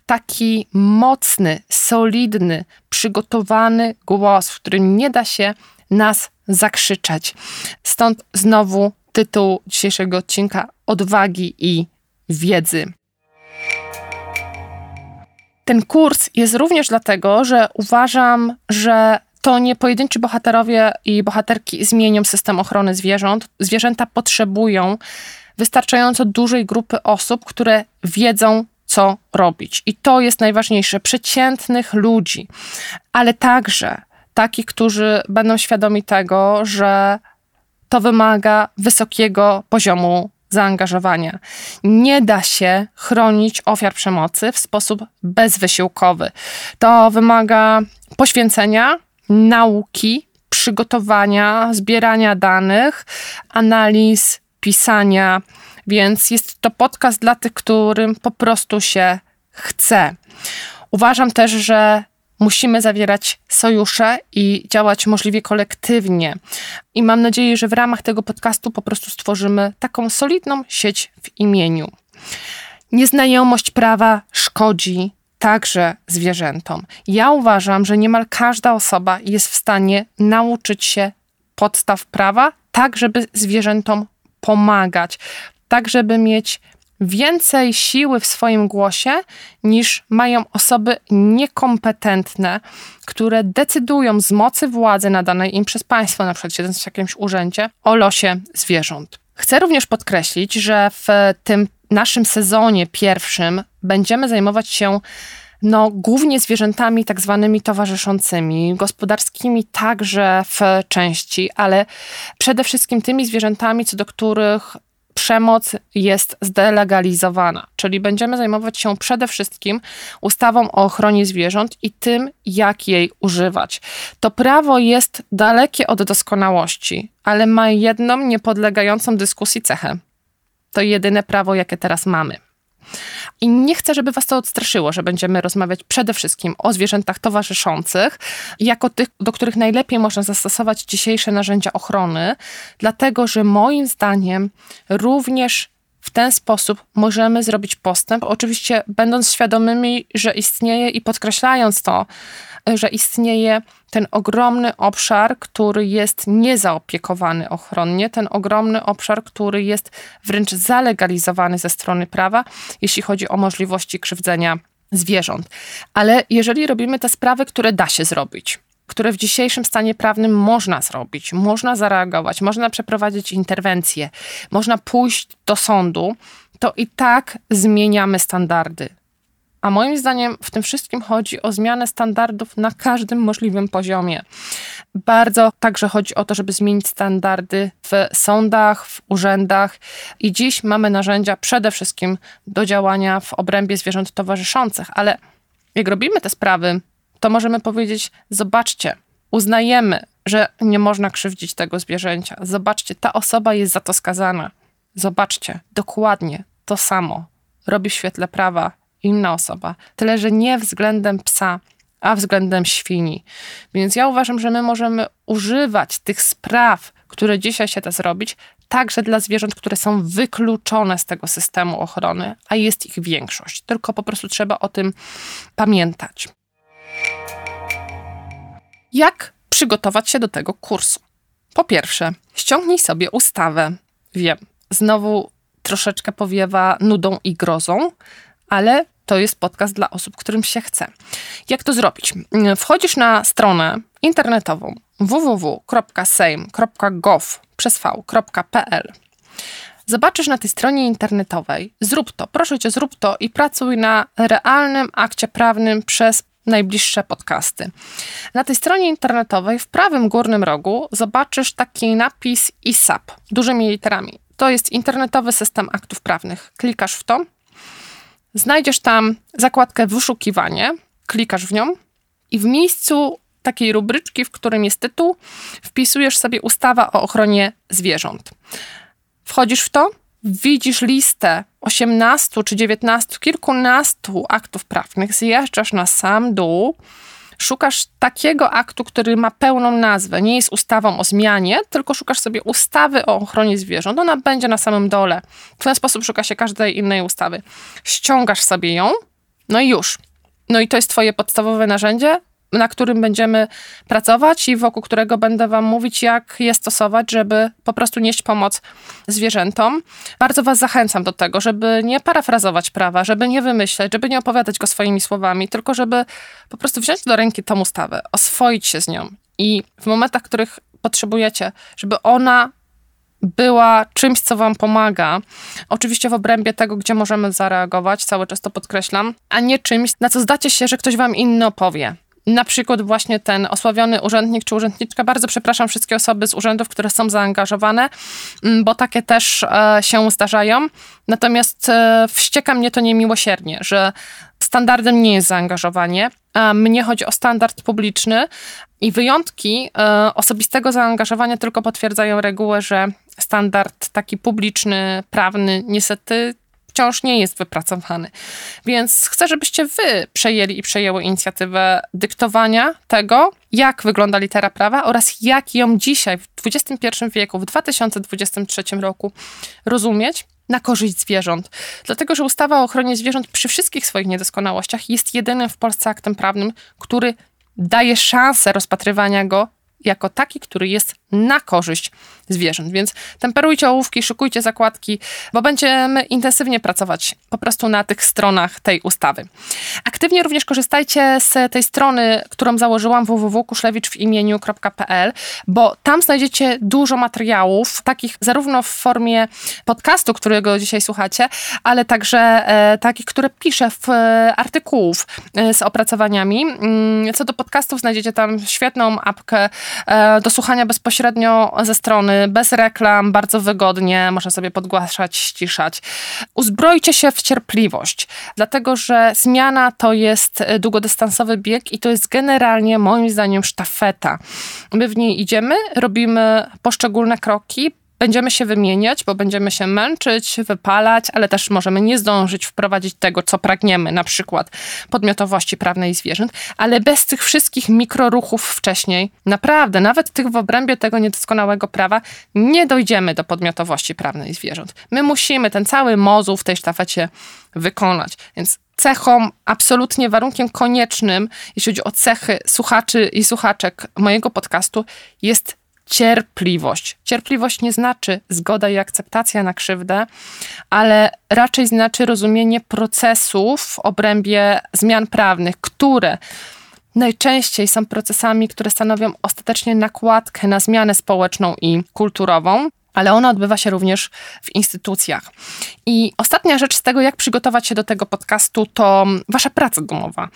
taki mocny, solidny, przygotowany głos, w którym nie da się nas zakrzyczeć. Stąd znowu tytuł dzisiejszego odcinka Odwagi i wiedzy. Ten kurs jest również dlatego, że uważam, że to nie pojedynczy bohaterowie i bohaterki zmienią system ochrony zwierząt. Zwierzęta potrzebują wystarczająco dużej grupy osób, które wiedzą, co robić. I to jest najważniejsze przeciętnych ludzi, ale także takich, którzy będą świadomi tego, że to wymaga wysokiego poziomu zaangażowania. Nie da się chronić ofiar przemocy w sposób bezwysiłkowy. To wymaga poświęcenia, nauki, przygotowania, zbierania danych, analiz, pisania, więc jest to podcast dla tych, którym po prostu się chce. Uważam też, że musimy zawierać sojusze i działać możliwie kolektywnie. I mam nadzieję, że w ramach tego podcastu po prostu stworzymy taką solidną sieć w imieniu. Nieznajomość prawa szkodzi także zwierzętom. Ja uważam, że niemal każda osoba jest w stanie nauczyć się podstaw prawa, tak żeby zwierzętom pomagać, tak żeby mieć więcej siły w swoim głosie niż mają osoby niekompetentne, które decydują z mocy władzy nadanej im przez państwo, na przykład siedząc w jakimś urzędzie, o losie zwierząt. Chcę również podkreślić, że w tym naszym sezonie pierwszym będziemy zajmować się no, głównie zwierzętami tak zwanymi towarzyszącymi, gospodarskimi także w części, ale przede wszystkim tymi zwierzętami, co do których przemoc jest zdelegalizowana. Czyli będziemy zajmować się przede wszystkim ustawą o ochronie zwierząt i tym, jak jej używać. To prawo jest dalekie od doskonałości, ale ma jedną niepodlegającą dyskusji cechę. To jedyne prawo, jakie teraz mamy. I nie chcę, żeby was to odstraszyło, że będziemy rozmawiać przede wszystkim o zwierzętach towarzyszących, jako tych, do których najlepiej można zastosować dzisiejsze narzędzia ochrony, dlatego że moim zdaniem również w ten sposób możemy zrobić postęp, oczywiście będąc świadomymi, że istnieje i podkreślając to, że istnieje ten ogromny obszar, który jest niezaopiekowany ochronnie, ten ogromny obszar, który jest wręcz zalegalizowany ze strony prawa, jeśli chodzi o możliwości krzywdzenia zwierząt. Ale jeżeli robimy te sprawy, które da się zrobić, które w dzisiejszym stanie prawnym można zrobić, można zareagować, można przeprowadzić interwencję, można pójść do sądu, to i tak zmieniamy standardy. A moim zdaniem w tym wszystkim chodzi o zmianę standardów na każdym możliwym poziomie. Bardzo także chodzi o to, żeby zmienić standardy w sądach, w urzędach i dziś mamy narzędzia przede wszystkim do działania w obrębie zwierząt towarzyszących, ale jak robimy te sprawy, to możemy powiedzieć: Zobaczcie, uznajemy, że nie można krzywdzić tego zwierzęcia. Zobaczcie, ta osoba jest za to skazana. Zobaczcie, dokładnie to samo robi w świetle prawa inna osoba. Tyle, że nie względem psa, a względem świni. Więc ja uważam, że my możemy używać tych spraw, które dzisiaj się da zrobić, także dla zwierząt, które są wykluczone z tego systemu ochrony, a jest ich większość. Tylko po prostu trzeba o tym pamiętać. Jak przygotować się do tego kursu? Po pierwsze, ściągnij sobie ustawę. Wiem, znowu troszeczkę powiewa nudą i grozą, ale to jest podcast dla osób, którym się chce. Jak to zrobić? Wchodzisz na stronę internetową www.sejm.gov przez v.pl. Zobaczysz na tej stronie internetowej, zrób to, proszę cię, zrób to i pracuj na realnym akcie prawnym przez najbliższe podcasty. Na tej stronie internetowej w prawym górnym rogu zobaczysz taki napis ISAP dużymi literami. To jest internetowy system aktów prawnych. Klikasz w to, znajdziesz tam zakładkę wyszukiwanie, klikasz w nią i w miejscu takiej rubryczki, w którym jest tytuł, wpisujesz sobie ustawa o ochronie zwierząt. Wchodzisz w to, widzisz listę 18 czy 19, kilkunastu aktów prawnych, zjeżdżasz na sam dół, szukasz takiego aktu, który ma pełną nazwę, nie jest ustawą o zmianie, tylko szukasz sobie ustawy o ochronie zwierząt. Ona będzie na samym dole. W ten sposób szuka się każdej innej ustawy. Ściągasz sobie ją, no i już. No i to jest Twoje podstawowe narzędzie na którym będziemy pracować i wokół którego będę Wam mówić, jak je stosować, żeby po prostu nieść pomoc zwierzętom. Bardzo Was zachęcam do tego, żeby nie parafrazować prawa, żeby nie wymyśleć, żeby nie opowiadać go swoimi słowami, tylko żeby po prostu wziąć do ręki tą ustawę, oswoić się z nią i w momentach, których potrzebujecie, żeby ona była czymś, co Wam pomaga. Oczywiście w obrębie tego, gdzie możemy zareagować, cały czas to podkreślam, a nie czymś, na co zdacie się, że ktoś Wam inny opowie na przykład właśnie ten osławiony urzędnik czy urzędniczka. Bardzo przepraszam wszystkie osoby z urzędów, które są zaangażowane, mm, bo takie też e, się zdarzają. Natomiast e, wścieka mnie to niemiłosiernie, że standardem nie jest zaangażowanie. Mnie chodzi o standard publiczny i wyjątki e, osobistego zaangażowania tylko potwierdzają regułę, że standard taki publiczny, prawny niestety wciąż nie jest wypracowany. Więc chcę, żebyście wy przejęli i przejęły inicjatywę dyktowania tego, jak wygląda litera prawa oraz jak ją dzisiaj w XXI wieku, w 2023 roku rozumieć na korzyść zwierząt. Dlatego, że ustawa o ochronie zwierząt przy wszystkich swoich niedoskonałościach jest jedynym w Polsce aktem prawnym, który daje szansę rozpatrywania go jako taki, który jest na korzyść zwierząt. Więc temperujcie ołówki, szukujcie zakładki, bo będziemy intensywnie pracować po prostu na tych stronach tej ustawy. Aktywnie również korzystajcie z tej strony, którą założyłam www.kuszlewiczwimieniu.pl, bo tam znajdziecie dużo materiałów, takich zarówno w formie podcastu, którego dzisiaj słuchacie, ale także e, takich, które piszę w e, artykułów e, z opracowaniami. Mm, co do podcastów, znajdziecie tam świetną apkę e, do słuchania bezpośrednio ze strony, bez reklam, bardzo wygodnie, można sobie podgłaszać, ściszać. Uzbrojcie się w cierpliwość, dlatego że zmiana to jest e, długodystansowy bieg i to jest generalnie moim zdaniem sztafeta. My w niej idziemy, robimy poszczególne kroki, Będziemy się wymieniać, bo będziemy się męczyć, wypalać, ale też możemy nie zdążyć wprowadzić tego, co pragniemy, na przykład podmiotowości prawnej zwierząt, ale bez tych wszystkich mikroruchów wcześniej, naprawdę, nawet tych w obrębie tego niedoskonałego prawa, nie dojdziemy do podmiotowości prawnej zwierząt. My musimy ten cały mozuł w tej sztafecie wykonać. Więc cechą, absolutnie warunkiem koniecznym, jeśli chodzi o cechy słuchaczy i słuchaczek mojego podcastu, jest cierpliwość. Cierpliwość nie znaczy zgoda i akceptacja na krzywdę, ale raczej znaczy rozumienie procesów w obrębie zmian prawnych, które najczęściej są procesami, które stanowią ostatecznie nakładkę na zmianę społeczną i kulturową ale ona odbywa się również w instytucjach. I ostatnia rzecz z tego, jak przygotować się do tego podcastu, to wasza praca domowa.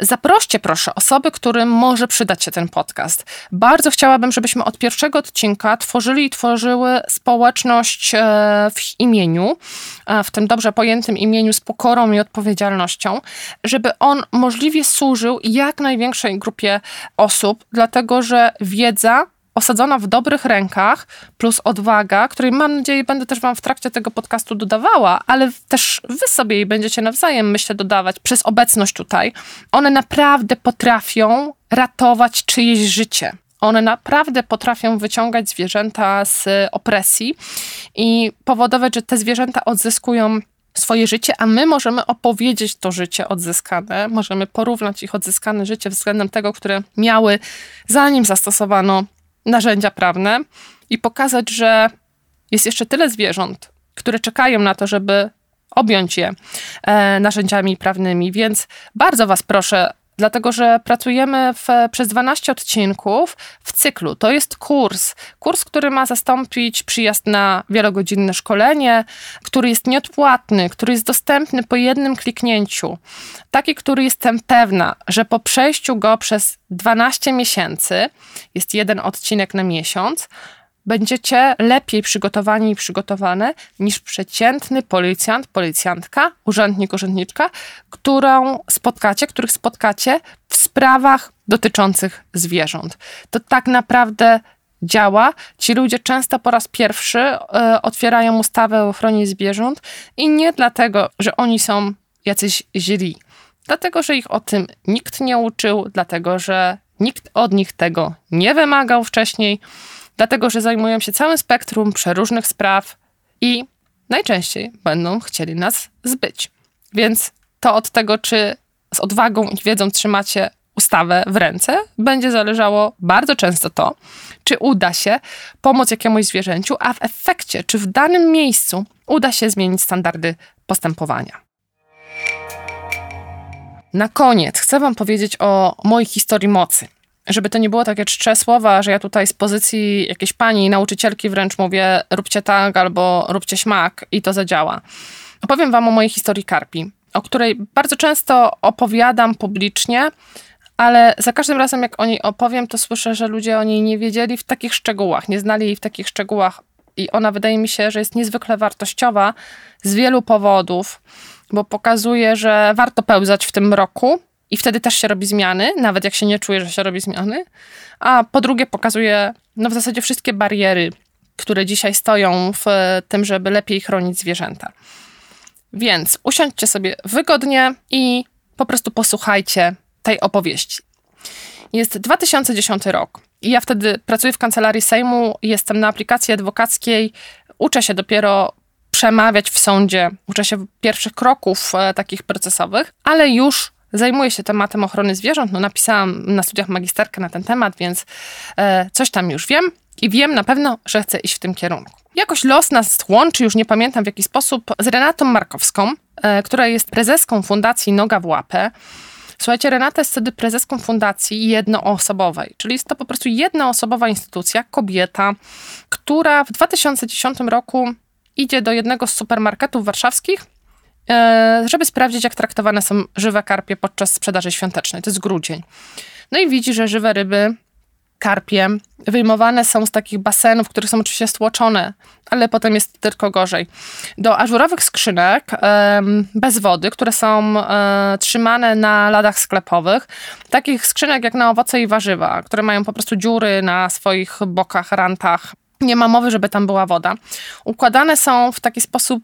Zaproście proszę osoby, którym może przydać się ten podcast. Bardzo chciałabym, żebyśmy od pierwszego odcinka tworzyli i tworzyły społeczność e, w imieniu, e, w tym dobrze pojętym imieniu z pokorą i odpowiedzialnością, żeby on możliwie służył jak największej grupie osób, dlatego że wiedza osadzona w dobrych rękach, plus odwaga, której mam nadzieję będę też Wam w trakcie tego podcastu dodawała, ale też Wy sobie jej będziecie nawzajem, myślę, dodawać przez obecność tutaj. One naprawdę potrafią ratować czyjeś życie. One naprawdę potrafią wyciągać zwierzęta z opresji i powodować, że te zwierzęta odzyskują swoje życie, a my możemy opowiedzieć to życie odzyskane, możemy porównać ich odzyskane życie względem tego, które miały zanim zastosowano narzędzia prawne i pokazać, że jest jeszcze tyle zwierząt, które czekają na to, żeby objąć je e, narzędziami prawnymi. Więc bardzo Was proszę, dlatego że pracujemy w, przez 12 odcinków w cyklu. To jest kurs. Kurs, który ma zastąpić przyjazd na wielogodzinne szkolenie, który jest nieodpłatny, który jest dostępny po jednym kliknięciu. Taki, który jestem pewna, że po przejściu go przez 12 miesięcy, jest jeden odcinek na miesiąc, będziecie lepiej przygotowani i przygotowane niż przeciętny policjant, policjantka, urzędnik, urzędniczka, którą spotkacie, których spotkacie w sprawach dotyczących zwierząt. To tak naprawdę działa. Ci ludzie często po raz pierwszy y, otwierają ustawę o ochronie zwierząt i nie dlatego, że oni są jacyś źli, dlatego, że ich o tym nikt nie uczył, dlatego, że nikt od nich tego nie wymagał wcześniej dlatego że zajmują się całym spektrum przeróżnych spraw i najczęściej będą chcieli nas zbyć. Więc to od tego, czy z odwagą i wiedzą trzymacie ustawę w ręce, będzie zależało bardzo często to, czy uda się pomóc jakiemuś zwierzęciu, a w efekcie, czy w danym miejscu uda się zmienić standardy postępowania. Na koniec chcę Wam powiedzieć o mojej historii mocy żeby to nie było takie czcze słowa, że ja tutaj z pozycji jakiejś pani, nauczycielki wręcz mówię róbcie tak albo róbcie śmak i to zadziała. Opowiem wam o mojej historii karpi, o której bardzo często opowiadam publicznie, ale za każdym razem jak o niej opowiem, to słyszę, że ludzie o niej nie wiedzieli w takich szczegółach, nie znali jej w takich szczegółach i ona wydaje mi się, że jest niezwykle wartościowa z wielu powodów, bo pokazuje, że warto pełzać w tym roku, i wtedy też się robi zmiany, nawet jak się nie czuje, że się robi zmiany. A po drugie, pokazuje no w zasadzie wszystkie bariery, które dzisiaj stoją w tym, żeby lepiej chronić zwierzęta. Więc usiądźcie sobie wygodnie i po prostu posłuchajcie tej opowieści. Jest 2010 rok i ja wtedy pracuję w kancelarii Sejmu, jestem na aplikacji adwokackiej, uczę się dopiero przemawiać w sądzie, uczę się pierwszych kroków e, takich procesowych, ale już zajmuję się tematem ochrony zwierząt. No, napisałam na studiach magisterkę na ten temat, więc e, coś tam już wiem i wiem na pewno, że chcę iść w tym kierunku. Jakoś los nas łączy, już nie pamiętam w jaki sposób, z Renatą Markowską, e, która jest prezeską Fundacji Noga w Łapę. Słuchajcie, Renata jest wtedy prezeską fundacji jednoosobowej, czyli jest to po prostu jednoosobowa instytucja, kobieta, która w 2010 roku idzie do jednego z supermarketów warszawskich żeby sprawdzić, jak traktowane są żywe karpie podczas sprzedaży świątecznej. To jest grudzień. No i widzi, że żywe ryby, karpie, wyjmowane są z takich basenów, które są oczywiście stłoczone, ale potem jest tylko gorzej. Do ażurowych skrzynek bez wody, które są e, trzymane na ladach sklepowych, takich skrzynek jak na owoce i warzywa, które mają po prostu dziury na swoich bokach, rantach, nie ma mowy, żeby tam była woda. Układane są w taki sposób,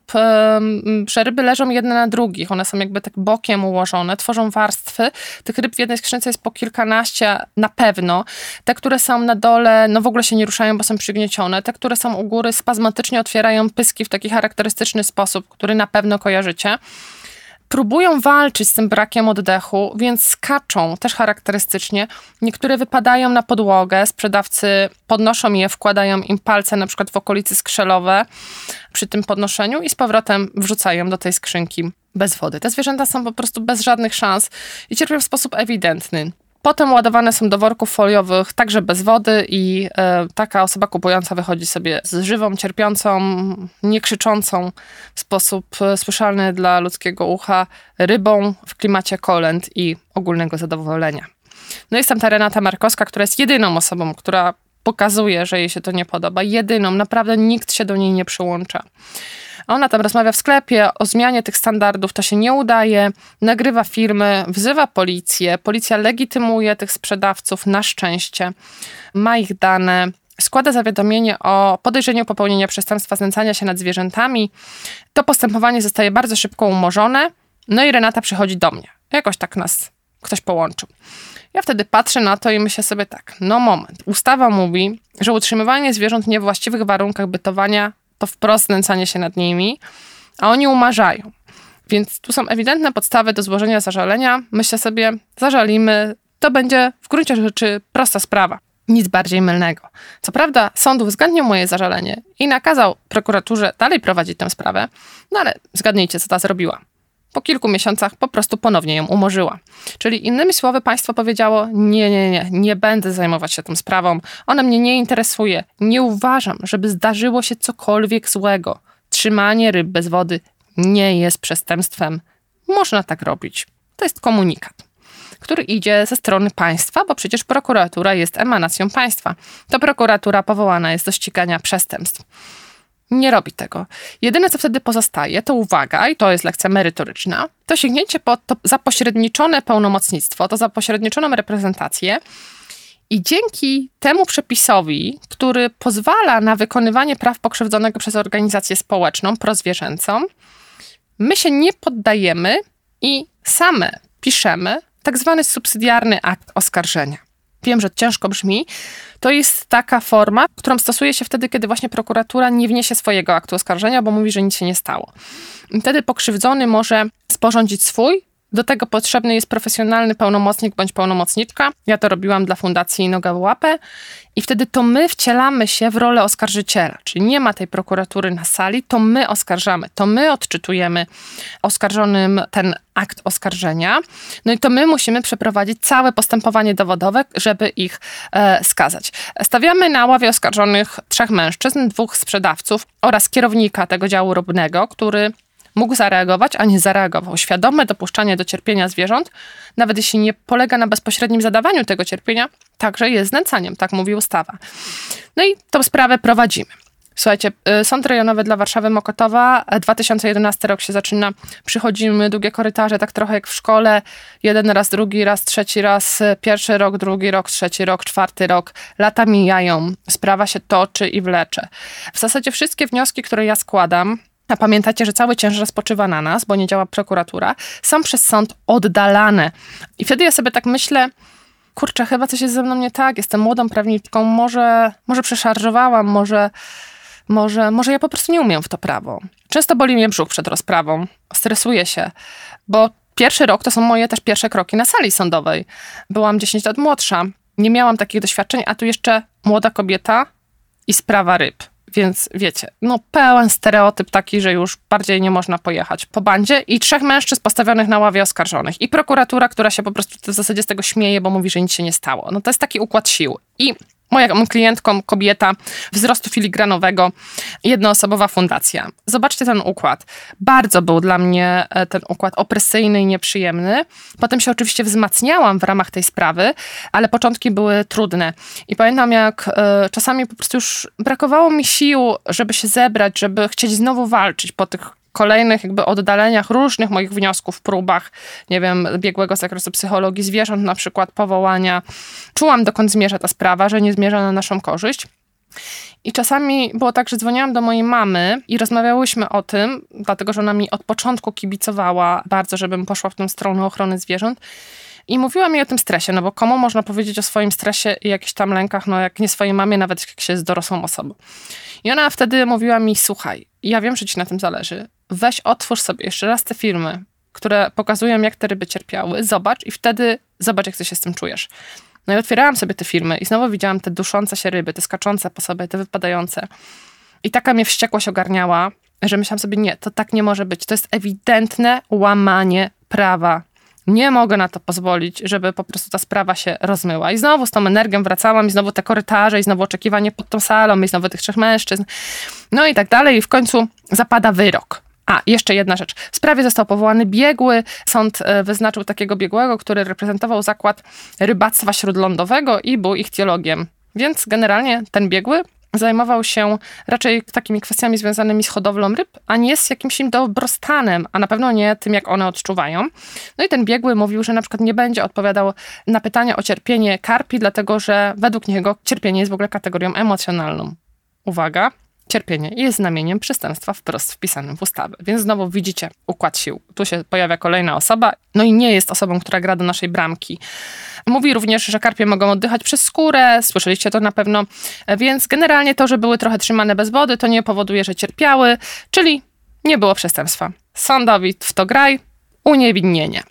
że ryby leżą jedne na drugich. One są jakby tak bokiem ułożone, tworzą warstwy. Tych ryb w jednej skrzynce jest po kilkanaście na pewno. Te, które są na dole, no w ogóle się nie ruszają, bo są przygniecione. Te, które są u góry, spazmatycznie otwierają pyski w taki charakterystyczny sposób, który na pewno kojarzycie próbują walczyć z tym brakiem oddechu, więc skaczą też charakterystycznie. Niektóre wypadają na podłogę, sprzedawcy podnoszą je, wkładają im palce na przykład w okolicy skrzelowe przy tym podnoszeniu i z powrotem wrzucają do tej skrzynki bez wody. Te zwierzęta są po prostu bez żadnych szans i cierpią w sposób ewidentny. Potem ładowane są do worków foliowych, także bez wody, i e, taka osoba kupująca wychodzi sobie z żywą, cierpiącą, nie krzyczącą w sposób e, słyszalny dla ludzkiego ucha rybą w klimacie kolęd i ogólnego zadowolenia. No jest tam ta Renata Markowska, która jest jedyną osobą, która pokazuje, że jej się to nie podoba. Jedyną, naprawdę nikt się do niej nie przyłącza. Ona tam rozmawia w sklepie o zmianie tych standardów, to się nie udaje, nagrywa filmy, wzywa policję, policja legitymuje tych sprzedawców na szczęście, ma ich dane składa zawiadomienie o podejrzeniu popełnienia przestępstwa znęcania się nad zwierzętami. To postępowanie zostaje bardzo szybko umorzone, no i Renata przychodzi do mnie. Jakoś tak nas ktoś połączył. Ja wtedy patrzę na to i myślę sobie tak, no moment, ustawa mówi, że utrzymywanie zwierząt w niewłaściwych warunkach bytowania to wprost znęcanie się nad nimi, a oni umarzają. Więc tu są ewidentne podstawy do złożenia zażalenia. Myślę sobie, zażalimy, to będzie w gruncie rzeczy prosta sprawa. Nic bardziej mylnego. Co prawda, sąd uwzględnił moje zażalenie i nakazał prokuraturze dalej prowadzić tę sprawę, no ale zgadnijcie, co ta zrobiła. Po kilku miesiącach po prostu ponownie ją umorzyła. Czyli innymi słowy, państwo powiedziało: Nie, nie, nie, nie będę zajmować się tą sprawą, ona mnie nie interesuje. Nie uważam, żeby zdarzyło się cokolwiek złego. Trzymanie ryb bez wody nie jest przestępstwem. Można tak robić. To jest komunikat, który idzie ze strony państwa, bo przecież prokuratura jest emanacją państwa. To prokuratura powołana jest do ścigania przestępstw. Nie robi tego. Jedyne, co wtedy pozostaje, to uwaga, i to jest lekcja merytoryczna, to sięgnięcie po to zapośredniczone pełnomocnictwo, to zapośredniczoną reprezentację. I dzięki temu przepisowi, który pozwala na wykonywanie praw pokrzywdzonego przez organizację społeczną, prozwierzęcą, my się nie poddajemy i same piszemy tak zwany subsydiarny akt oskarżenia. Wiem, że ciężko brzmi. To jest taka forma, którą stosuje się wtedy, kiedy właśnie prokuratura nie wniesie swojego aktu oskarżenia, bo mówi, że nic się nie stało. Wtedy pokrzywdzony może sporządzić swój, do tego potrzebny jest profesjonalny pełnomocnik bądź pełnomocniczka. Ja to robiłam dla Fundacji Noga w Łapę i wtedy to my wcielamy się w rolę oskarżyciela, czyli nie ma tej prokuratury na sali, to my oskarżamy, to my odczytujemy oskarżonym ten akt oskarżenia. No i to my musimy przeprowadzić całe postępowanie dowodowe, żeby ich e, skazać. Stawiamy na ławie oskarżonych trzech mężczyzn, dwóch sprzedawców oraz kierownika tego działu robnego, który mógł zareagować, a nie zareagował. Świadome dopuszczanie do cierpienia zwierząt, nawet jeśli nie polega na bezpośrednim zadawaniu tego cierpienia, także jest znęcaniem, tak mówi ustawa. No i tą sprawę prowadzimy. Słuchajcie, y, Sąd Rejonowy dla Warszawy Mokotowa, 2011 rok się zaczyna, przychodzimy, długie korytarze, tak trochę jak w szkole, jeden raz, drugi raz, trzeci raz, y, pierwszy rok, drugi rok, trzeci rok, czwarty rok, lata mijają, sprawa się toczy i wlecze. W zasadzie wszystkie wnioski, które ja składam, a pamiętacie, że cały ciężar spoczywa na nas, bo nie działa prokuratura, są przez sąd oddalane. I wtedy ja sobie tak myślę, kurczę, chyba coś jest ze mną nie tak, jestem młodą prawniczką, może, może przeszarżowałam, może, może, może ja po prostu nie umiem w to prawo. Często boli mnie brzuch przed rozprawą, stresuję się, bo pierwszy rok to są moje też pierwsze kroki na sali sądowej. Byłam 10 lat młodsza, nie miałam takich doświadczeń, a tu jeszcze młoda kobieta i sprawa ryb. Więc wiecie, no pełen stereotyp taki, że już bardziej nie można pojechać po bandzie i trzech mężczyzn postawionych na ławie oskarżonych i prokuratura, która się po prostu w zasadzie z tego śmieje, bo mówi, że nic się nie stało. No to jest taki układ sił. I moją klientką, kobieta wzrostu filigranowego, jednoosobowa fundacja. Zobaczcie ten układ. Bardzo był dla mnie e, ten układ opresyjny i nieprzyjemny. Potem się oczywiście wzmacniałam w ramach tej sprawy, ale początki były trudne. I pamiętam, jak y, czasami po prostu już brakowało mi sił, żeby się zebrać, żeby chcieć znowu walczyć po tych kolejnych jakby oddaleniach różnych moich wniosków, próbach, nie wiem, biegłego zakresu psychologii zwierząt, na przykład powołania. Czułam, dokąd zmierza ta sprawa, że nie zmierza na naszą korzyść. I czasami było tak, że dzwoniłam do mojej mamy i rozmawiałyśmy o tym, dlatego że ona mi od początku kibicowała bardzo, żebym poszła w tę stronę ochrony zwierząt. I mówiła mi o tym stresie, no bo komu można powiedzieć o swoim stresie i jakichś tam lękach, no jak nie swojej mamie, nawet jak się jest dorosłą osobą. I ona wtedy mówiła mi, słuchaj, ja wiem, że ci na tym zależy. Weź, otwórz sobie jeszcze raz te filmy, które pokazują, jak te ryby cierpiały. Zobacz i wtedy zobacz, jak ty się z tym czujesz. No i otwierałam sobie te filmy i znowu widziałam te duszące się ryby, te skaczące po sobie, te wypadające. I taka mnie wściekłość ogarniała, że myślałam sobie, nie, to tak nie może być. To jest ewidentne łamanie prawa. Nie mogę na to pozwolić, żeby po prostu ta sprawa się rozmyła. I znowu z tą energią wracałam, i znowu te korytarze, i znowu oczekiwanie pod tą salą, i znowu tych trzech mężczyzn. No i tak dalej. I w końcu zapada wyrok. A, jeszcze jedna rzecz. W sprawie został powołany biegły. Sąd e, wyznaczył takiego biegłego, który reprezentował zakład rybactwa śródlądowego i był ich teologiem. Więc generalnie ten biegły zajmował się raczej takimi kwestiami związanymi z hodowlą ryb, a nie z jakimś im dobrostanem, a na pewno nie tym, jak one odczuwają. No i ten biegły mówił, że na przykład nie będzie odpowiadał na pytania o cierpienie karpi, dlatego że według niego cierpienie jest w ogóle kategorią emocjonalną. Uwaga, Cierpienie jest znamieniem przestępstwa wprost wpisanym w ustawę. Więc znowu widzicie układ sił. Tu się pojawia kolejna osoba, no i nie jest osobą, która gra do naszej bramki. Mówi również, że karpie mogą oddychać przez skórę, słyszeliście to na pewno, więc generalnie to, że były trochę trzymane bez wody, to nie powoduje, że cierpiały, czyli nie było przestępstwa. Sądowi w to graj, uniewinnienie.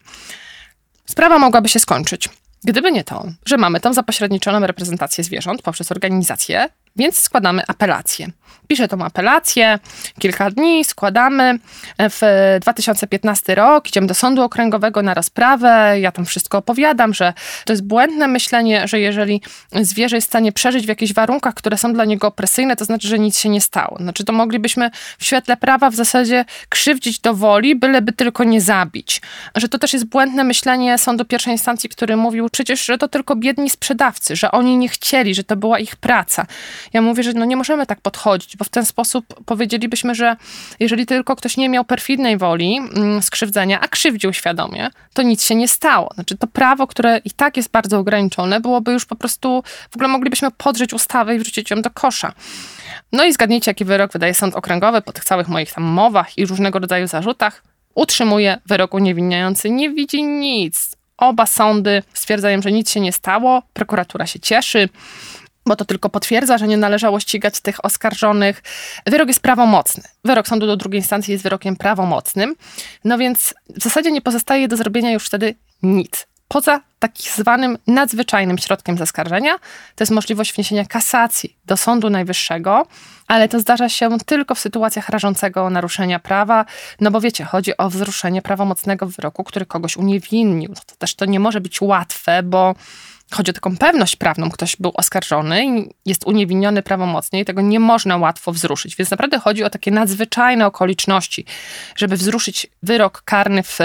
Sprawa mogłaby się skończyć. Gdyby nie to, że mamy tą zapośredniczoną reprezentację zwierząt poprzez organizację, więc składamy apelację. Piszę tą apelację, kilka dni składamy. W 2015 rok idziemy do sądu okręgowego na rozprawę. Ja tam wszystko opowiadam, że to jest błędne myślenie, że jeżeli zwierzę jest w stanie przeżyć w jakichś warunkach, które są dla niego opresyjne, to znaczy, że nic się nie stało. Znaczy, to moglibyśmy w świetle prawa w zasadzie krzywdzić do woli, byleby tylko nie zabić. Że to też jest błędne myślenie sądu pierwszej instancji, który mówił przecież, że to tylko biedni sprzedawcy, że oni nie chcieli, że to była ich praca. Ja mówię, że no nie możemy tak podchodzić, bo w ten sposób powiedzielibyśmy, że jeżeli tylko ktoś nie miał perfidnej woli mm, skrzywdzenia, a krzywdził świadomie, to nic się nie stało. Znaczy to prawo, które i tak jest bardzo ograniczone, byłoby już po prostu, w ogóle moglibyśmy podrzeć ustawę i wrzucić ją do kosza. No i zgadnijcie, jaki wyrok wydaje sąd okręgowy po tych całych moich tam mowach i różnego rodzaju zarzutach. Utrzymuje wyrok uniewinniający, nie widzi nic. Oba sądy stwierdzają, że nic się nie stało, prokuratura się cieszy bo to tylko potwierdza, że nie należało ścigać tych oskarżonych. Wyrok jest prawomocny. Wyrok sądu do drugiej instancji jest wyrokiem prawomocnym. No więc w zasadzie nie pozostaje do zrobienia już wtedy nic. Poza tak zwanym nadzwyczajnym środkiem zaskarżenia, to jest możliwość wniesienia kasacji do Sądu Najwyższego, ale to zdarza się tylko w sytuacjach rażącego naruszenia prawa, no bo wiecie, chodzi o wzruszenie prawomocnego wyroku, który kogoś uniewinnił. No to też to nie może być łatwe, bo chodzi o taką pewność prawną, ktoś był oskarżony jest uniewinniony prawomocnie i tego nie można łatwo wzruszyć. Więc naprawdę chodzi o takie nadzwyczajne okoliczności, żeby wzruszyć wyrok karny w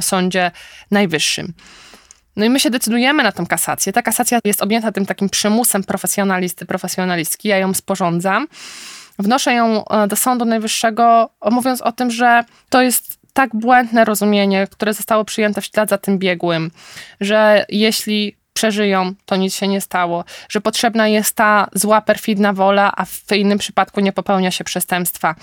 Sądzie Najwyższym. No i my się decydujemy na tę kasację. Ta kasacja jest objęta tym takim przymusem profesjonalisty, profesjonalistki. Ja ją sporządzam. Wnoszę ją e, do Sądu Najwyższego, mówiąc o tym, że to jest tak błędne rozumienie, które zostało przyjęte w ślad za tym biegłym, że jeśli przeżyją, to nic się nie stało, że potrzebna jest ta zła, perfidna wola, a w innym przypadku nie popełnia się przestępstwa,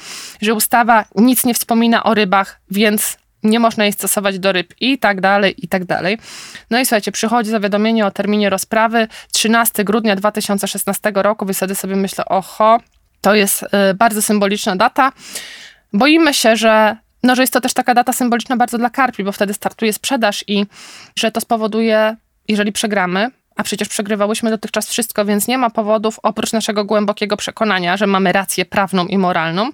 że ustawa nic nie wspomina o rybach, więc nie można jej stosować do ryb i tak dalej, i tak dalej. No i słuchajcie, przychodzi zawiadomienie o terminie rozprawy 13 grudnia 2016 roku, wtedy sobie myślę, oho, to jest y, bardzo symboliczna data. Boimy się, że no, że jest to też taka data symboliczna bardzo dla karpi, bo wtedy startuje sprzedaż i że to spowoduje jeżeli przegramy, a przecież przegrywałyśmy dotychczas wszystko, więc nie ma powodów oprócz naszego głębokiego przekonania, że mamy rację prawną i moralną.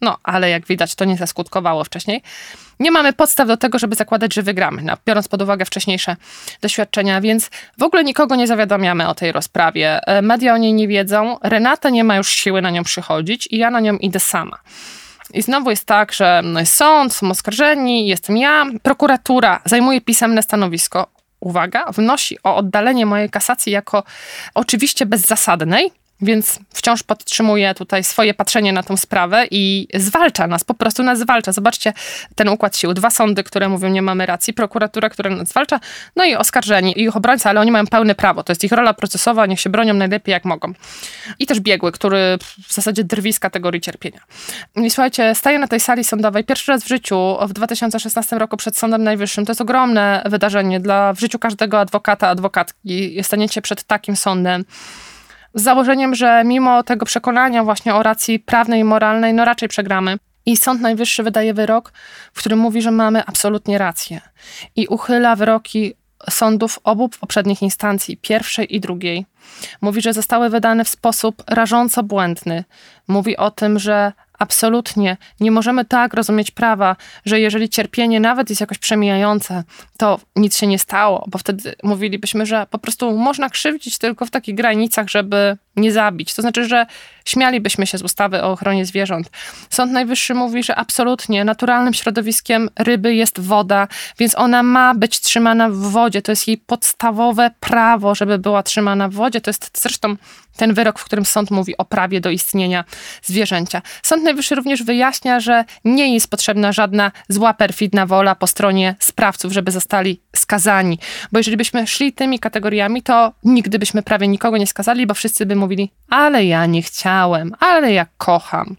No, ale jak widać, to nie zaskutkowało wcześniej. Nie mamy podstaw do tego, żeby zakładać, że wygramy, no, biorąc pod uwagę wcześniejsze doświadczenia, więc w ogóle nikogo nie zawiadamiamy o tej rozprawie. E, media o niej nie wiedzą, Renata nie ma już siły na nią przychodzić i ja na nią idę sama. I znowu jest tak, że no jest sąd, są oskarżeni, jestem ja, prokuratura zajmuje pisemne stanowisko uwaga, wnosi o oddalenie mojej kasacji jako oczywiście bezzasadnej, więc wciąż podtrzymuje tutaj swoje patrzenie na tą sprawę i zwalcza nas, po prostu nas zwalcza. Zobaczcie ten układ sił. Dwa sądy, które mówią, nie mamy racji, prokuratura, która nas zwalcza, no i oskarżeni, i ich obrońca, ale oni mają pełne prawo. To jest ich rola procesowa, niech się bronią najlepiej jak mogą. I też biegły, który w zasadzie drwi z kategorii cierpienia. I słuchajcie, staję na tej sali sądowej pierwszy raz w życiu, w 2016 roku przed Sądem Najwyższym. To jest ogromne wydarzenie dla w życiu każdego adwokata, adwokatki. Staniecie przed takim sądem z założeniem, że mimo tego przekonania właśnie o racji prawnej i moralnej, no raczej przegramy. I Sąd Najwyższy wydaje wyrok, w którym mówi, że mamy absolutnie rację i uchyla wyroki sądów obu poprzednich instancji, pierwszej i drugiej. Mówi, że zostały wydane w sposób rażąco błędny. Mówi o tym, że absolutnie. Nie możemy tak rozumieć prawa, że jeżeli cierpienie nawet jest jakoś przemijające, to nic się nie stało, bo wtedy mówilibyśmy, że po prostu można krzywdzić tylko w takich granicach, żeby nie zabić. To znaczy, że śmialibyśmy się z ustawy o ochronie zwierząt. Sąd Najwyższy mówi, że absolutnie naturalnym środowiskiem ryby jest woda, więc ona ma być trzymana w wodzie. To jest jej podstawowe prawo, żeby była trzymana w wodzie. To jest zresztą ten wyrok, w którym sąd mówi o prawie do istnienia zwierzęcia. Sąd Najwyższy również wyjaśnia, że nie jest potrzebna żadna zła, perfidna wola po stronie sprawców, żeby zostali skazani. Bo jeżeli byśmy szli tymi kategoriami, to nigdy byśmy prawie nikogo nie skazali, bo wszyscy by mówili, ale ja nie chciałem, ale ja kocham.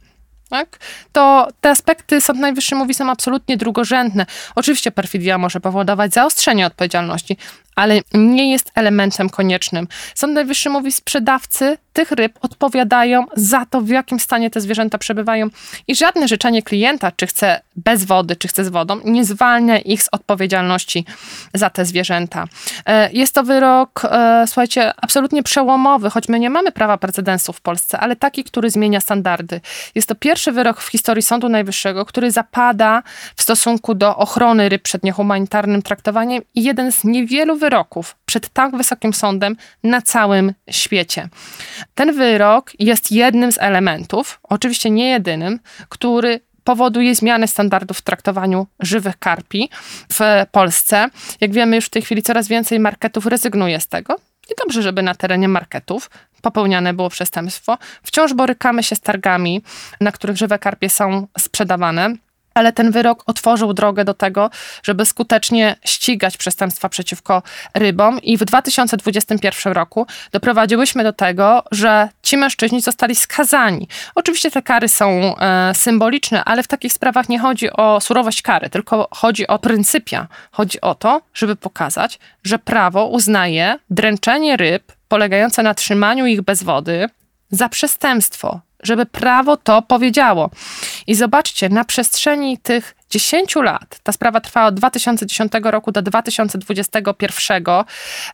Tak? To te aspekty Sąd Najwyższy mówi są absolutnie drugorzędne. Oczywiście perfidia może powodować zaostrzenie odpowiedzialności, ale nie jest elementem koniecznym. Sąd Najwyższy mówi, sprzedawcy tych ryb odpowiadają za to, w jakim stanie te zwierzęta przebywają i żadne życzenie klienta, czy chce bez wody, czy chce z wodą, nie zwalnia ich z odpowiedzialności za te zwierzęta. E, jest to wyrok, e, słuchajcie, absolutnie przełomowy, choć my nie mamy prawa precedensu w Polsce, ale taki, który zmienia standardy. Jest to pierwszy wyrok w historii Sądu Najwyższego, który zapada w stosunku do ochrony ryb przed niehumanitarnym traktowaniem i jeden z niewielu wyroków, wyroków przed tak wysokim sądem na całym świecie. Ten wyrok jest jednym z elementów, oczywiście nie jedynym, który powoduje zmianę standardów w traktowaniu żywych karpi w Polsce. Jak wiemy, już w tej chwili coraz więcej marketów rezygnuje z tego. I dobrze, żeby na terenie marketów popełniane było przestępstwo. Wciąż borykamy się z targami, na których żywe karpie są sprzedawane ale ten wyrok otworzył drogę do tego, żeby skutecznie ścigać przestępstwa przeciwko rybom i w 2021 roku doprowadziłyśmy do tego, że ci mężczyźni zostali skazani. Oczywiście te kary są e, symboliczne, ale w takich sprawach nie chodzi o surowość kary, tylko chodzi o pryncypia. Chodzi o to, żeby pokazać, że prawo uznaje dręczenie ryb polegające na trzymaniu ich bez wody za przestępstwo, żeby prawo to powiedziało. I zobaczcie, na przestrzeni tych 10 lat, ta sprawa trwała od 2010 roku do 2021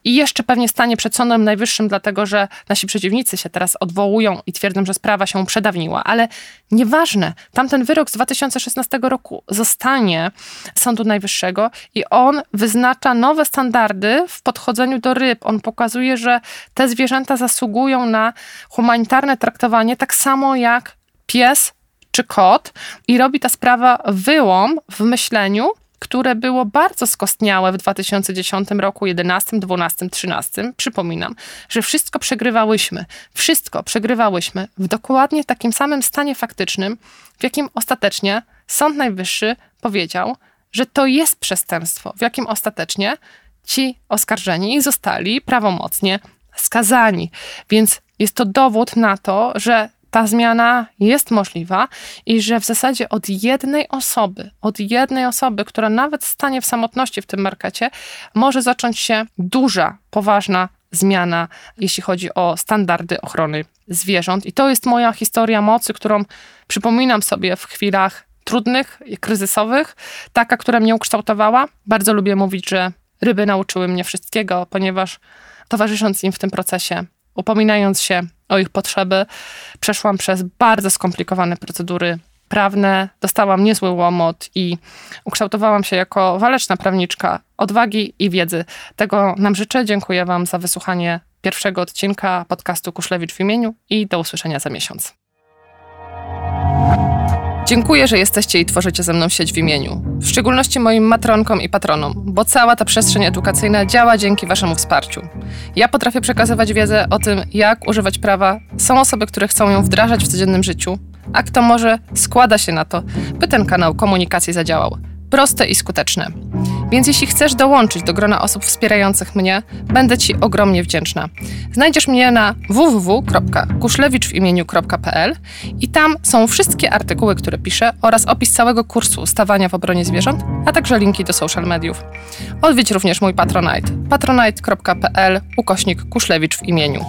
i jeszcze pewnie stanie przed Sądem Najwyższym, dlatego że nasi przeciwnicy się teraz odwołują i twierdzą, że sprawa się przedawniła, ale nieważne, tamten wyrok z 2016 roku zostanie Sądu Najwyższego i on wyznacza nowe standardy w podchodzeniu do ryb. On pokazuje, że te zwierzęta zasługują na humanitarne traktowanie tak samo jak pies czy kot i robi ta sprawa wyłom w myśleniu, które było bardzo skostniałe w 2010 roku, 11, 12, 13. Przypominam, że wszystko przegrywałyśmy. Wszystko przegrywałyśmy w dokładnie takim samym stanie faktycznym, w jakim ostatecznie Sąd Najwyższy powiedział, że to jest przestępstwo, w jakim ostatecznie ci oskarżeni zostali prawomocnie skazani. Więc jest to dowód na to, że ta zmiana jest możliwa i że w zasadzie od jednej osoby, od jednej osoby, która nawet stanie w samotności w tym markecie, może zacząć się duża, poważna zmiana, jeśli chodzi o standardy ochrony zwierząt. I to jest moja historia mocy, którą przypominam sobie w chwilach trudnych, kryzysowych, taka, która mnie ukształtowała. Bardzo lubię mówić, że ryby nauczyły mnie wszystkiego, ponieważ towarzysząc im w tym procesie, upominając się o ich potrzeby, przeszłam przez bardzo skomplikowane procedury prawne, dostałam niezły łomot i ukształtowałam się jako waleczna prawniczka odwagi i wiedzy. Tego nam życzę. Dziękuję Wam za wysłuchanie pierwszego odcinka podcastu Kuszlewicz w imieniu i do usłyszenia za miesiąc. Dziękuję, że jesteście i tworzycie ze mną sieć w imieniu. W szczególności moim matronkom i patronom, bo cała ta przestrzeń edukacyjna działa dzięki Waszemu wsparciu. Ja potrafię przekazywać wiedzę o tym, jak używać prawa. Są osoby, które chcą ją wdrażać w codziennym życiu, a kto może, składa się na to, by ten kanał komunikacji zadziałał proste i skuteczne. Więc jeśli chcesz dołączyć do grona osób wspierających mnie, będę Ci ogromnie wdzięczna. Znajdziesz mnie na www.kuszlewiczwimieniu.pl i tam są wszystkie artykuły, które piszę oraz opis całego kursu stawania w obronie zwierząt, a także linki do social mediów. Odwiedź również mój Patronite patronite.pl ukośnik Kuszlewicz w imieniu.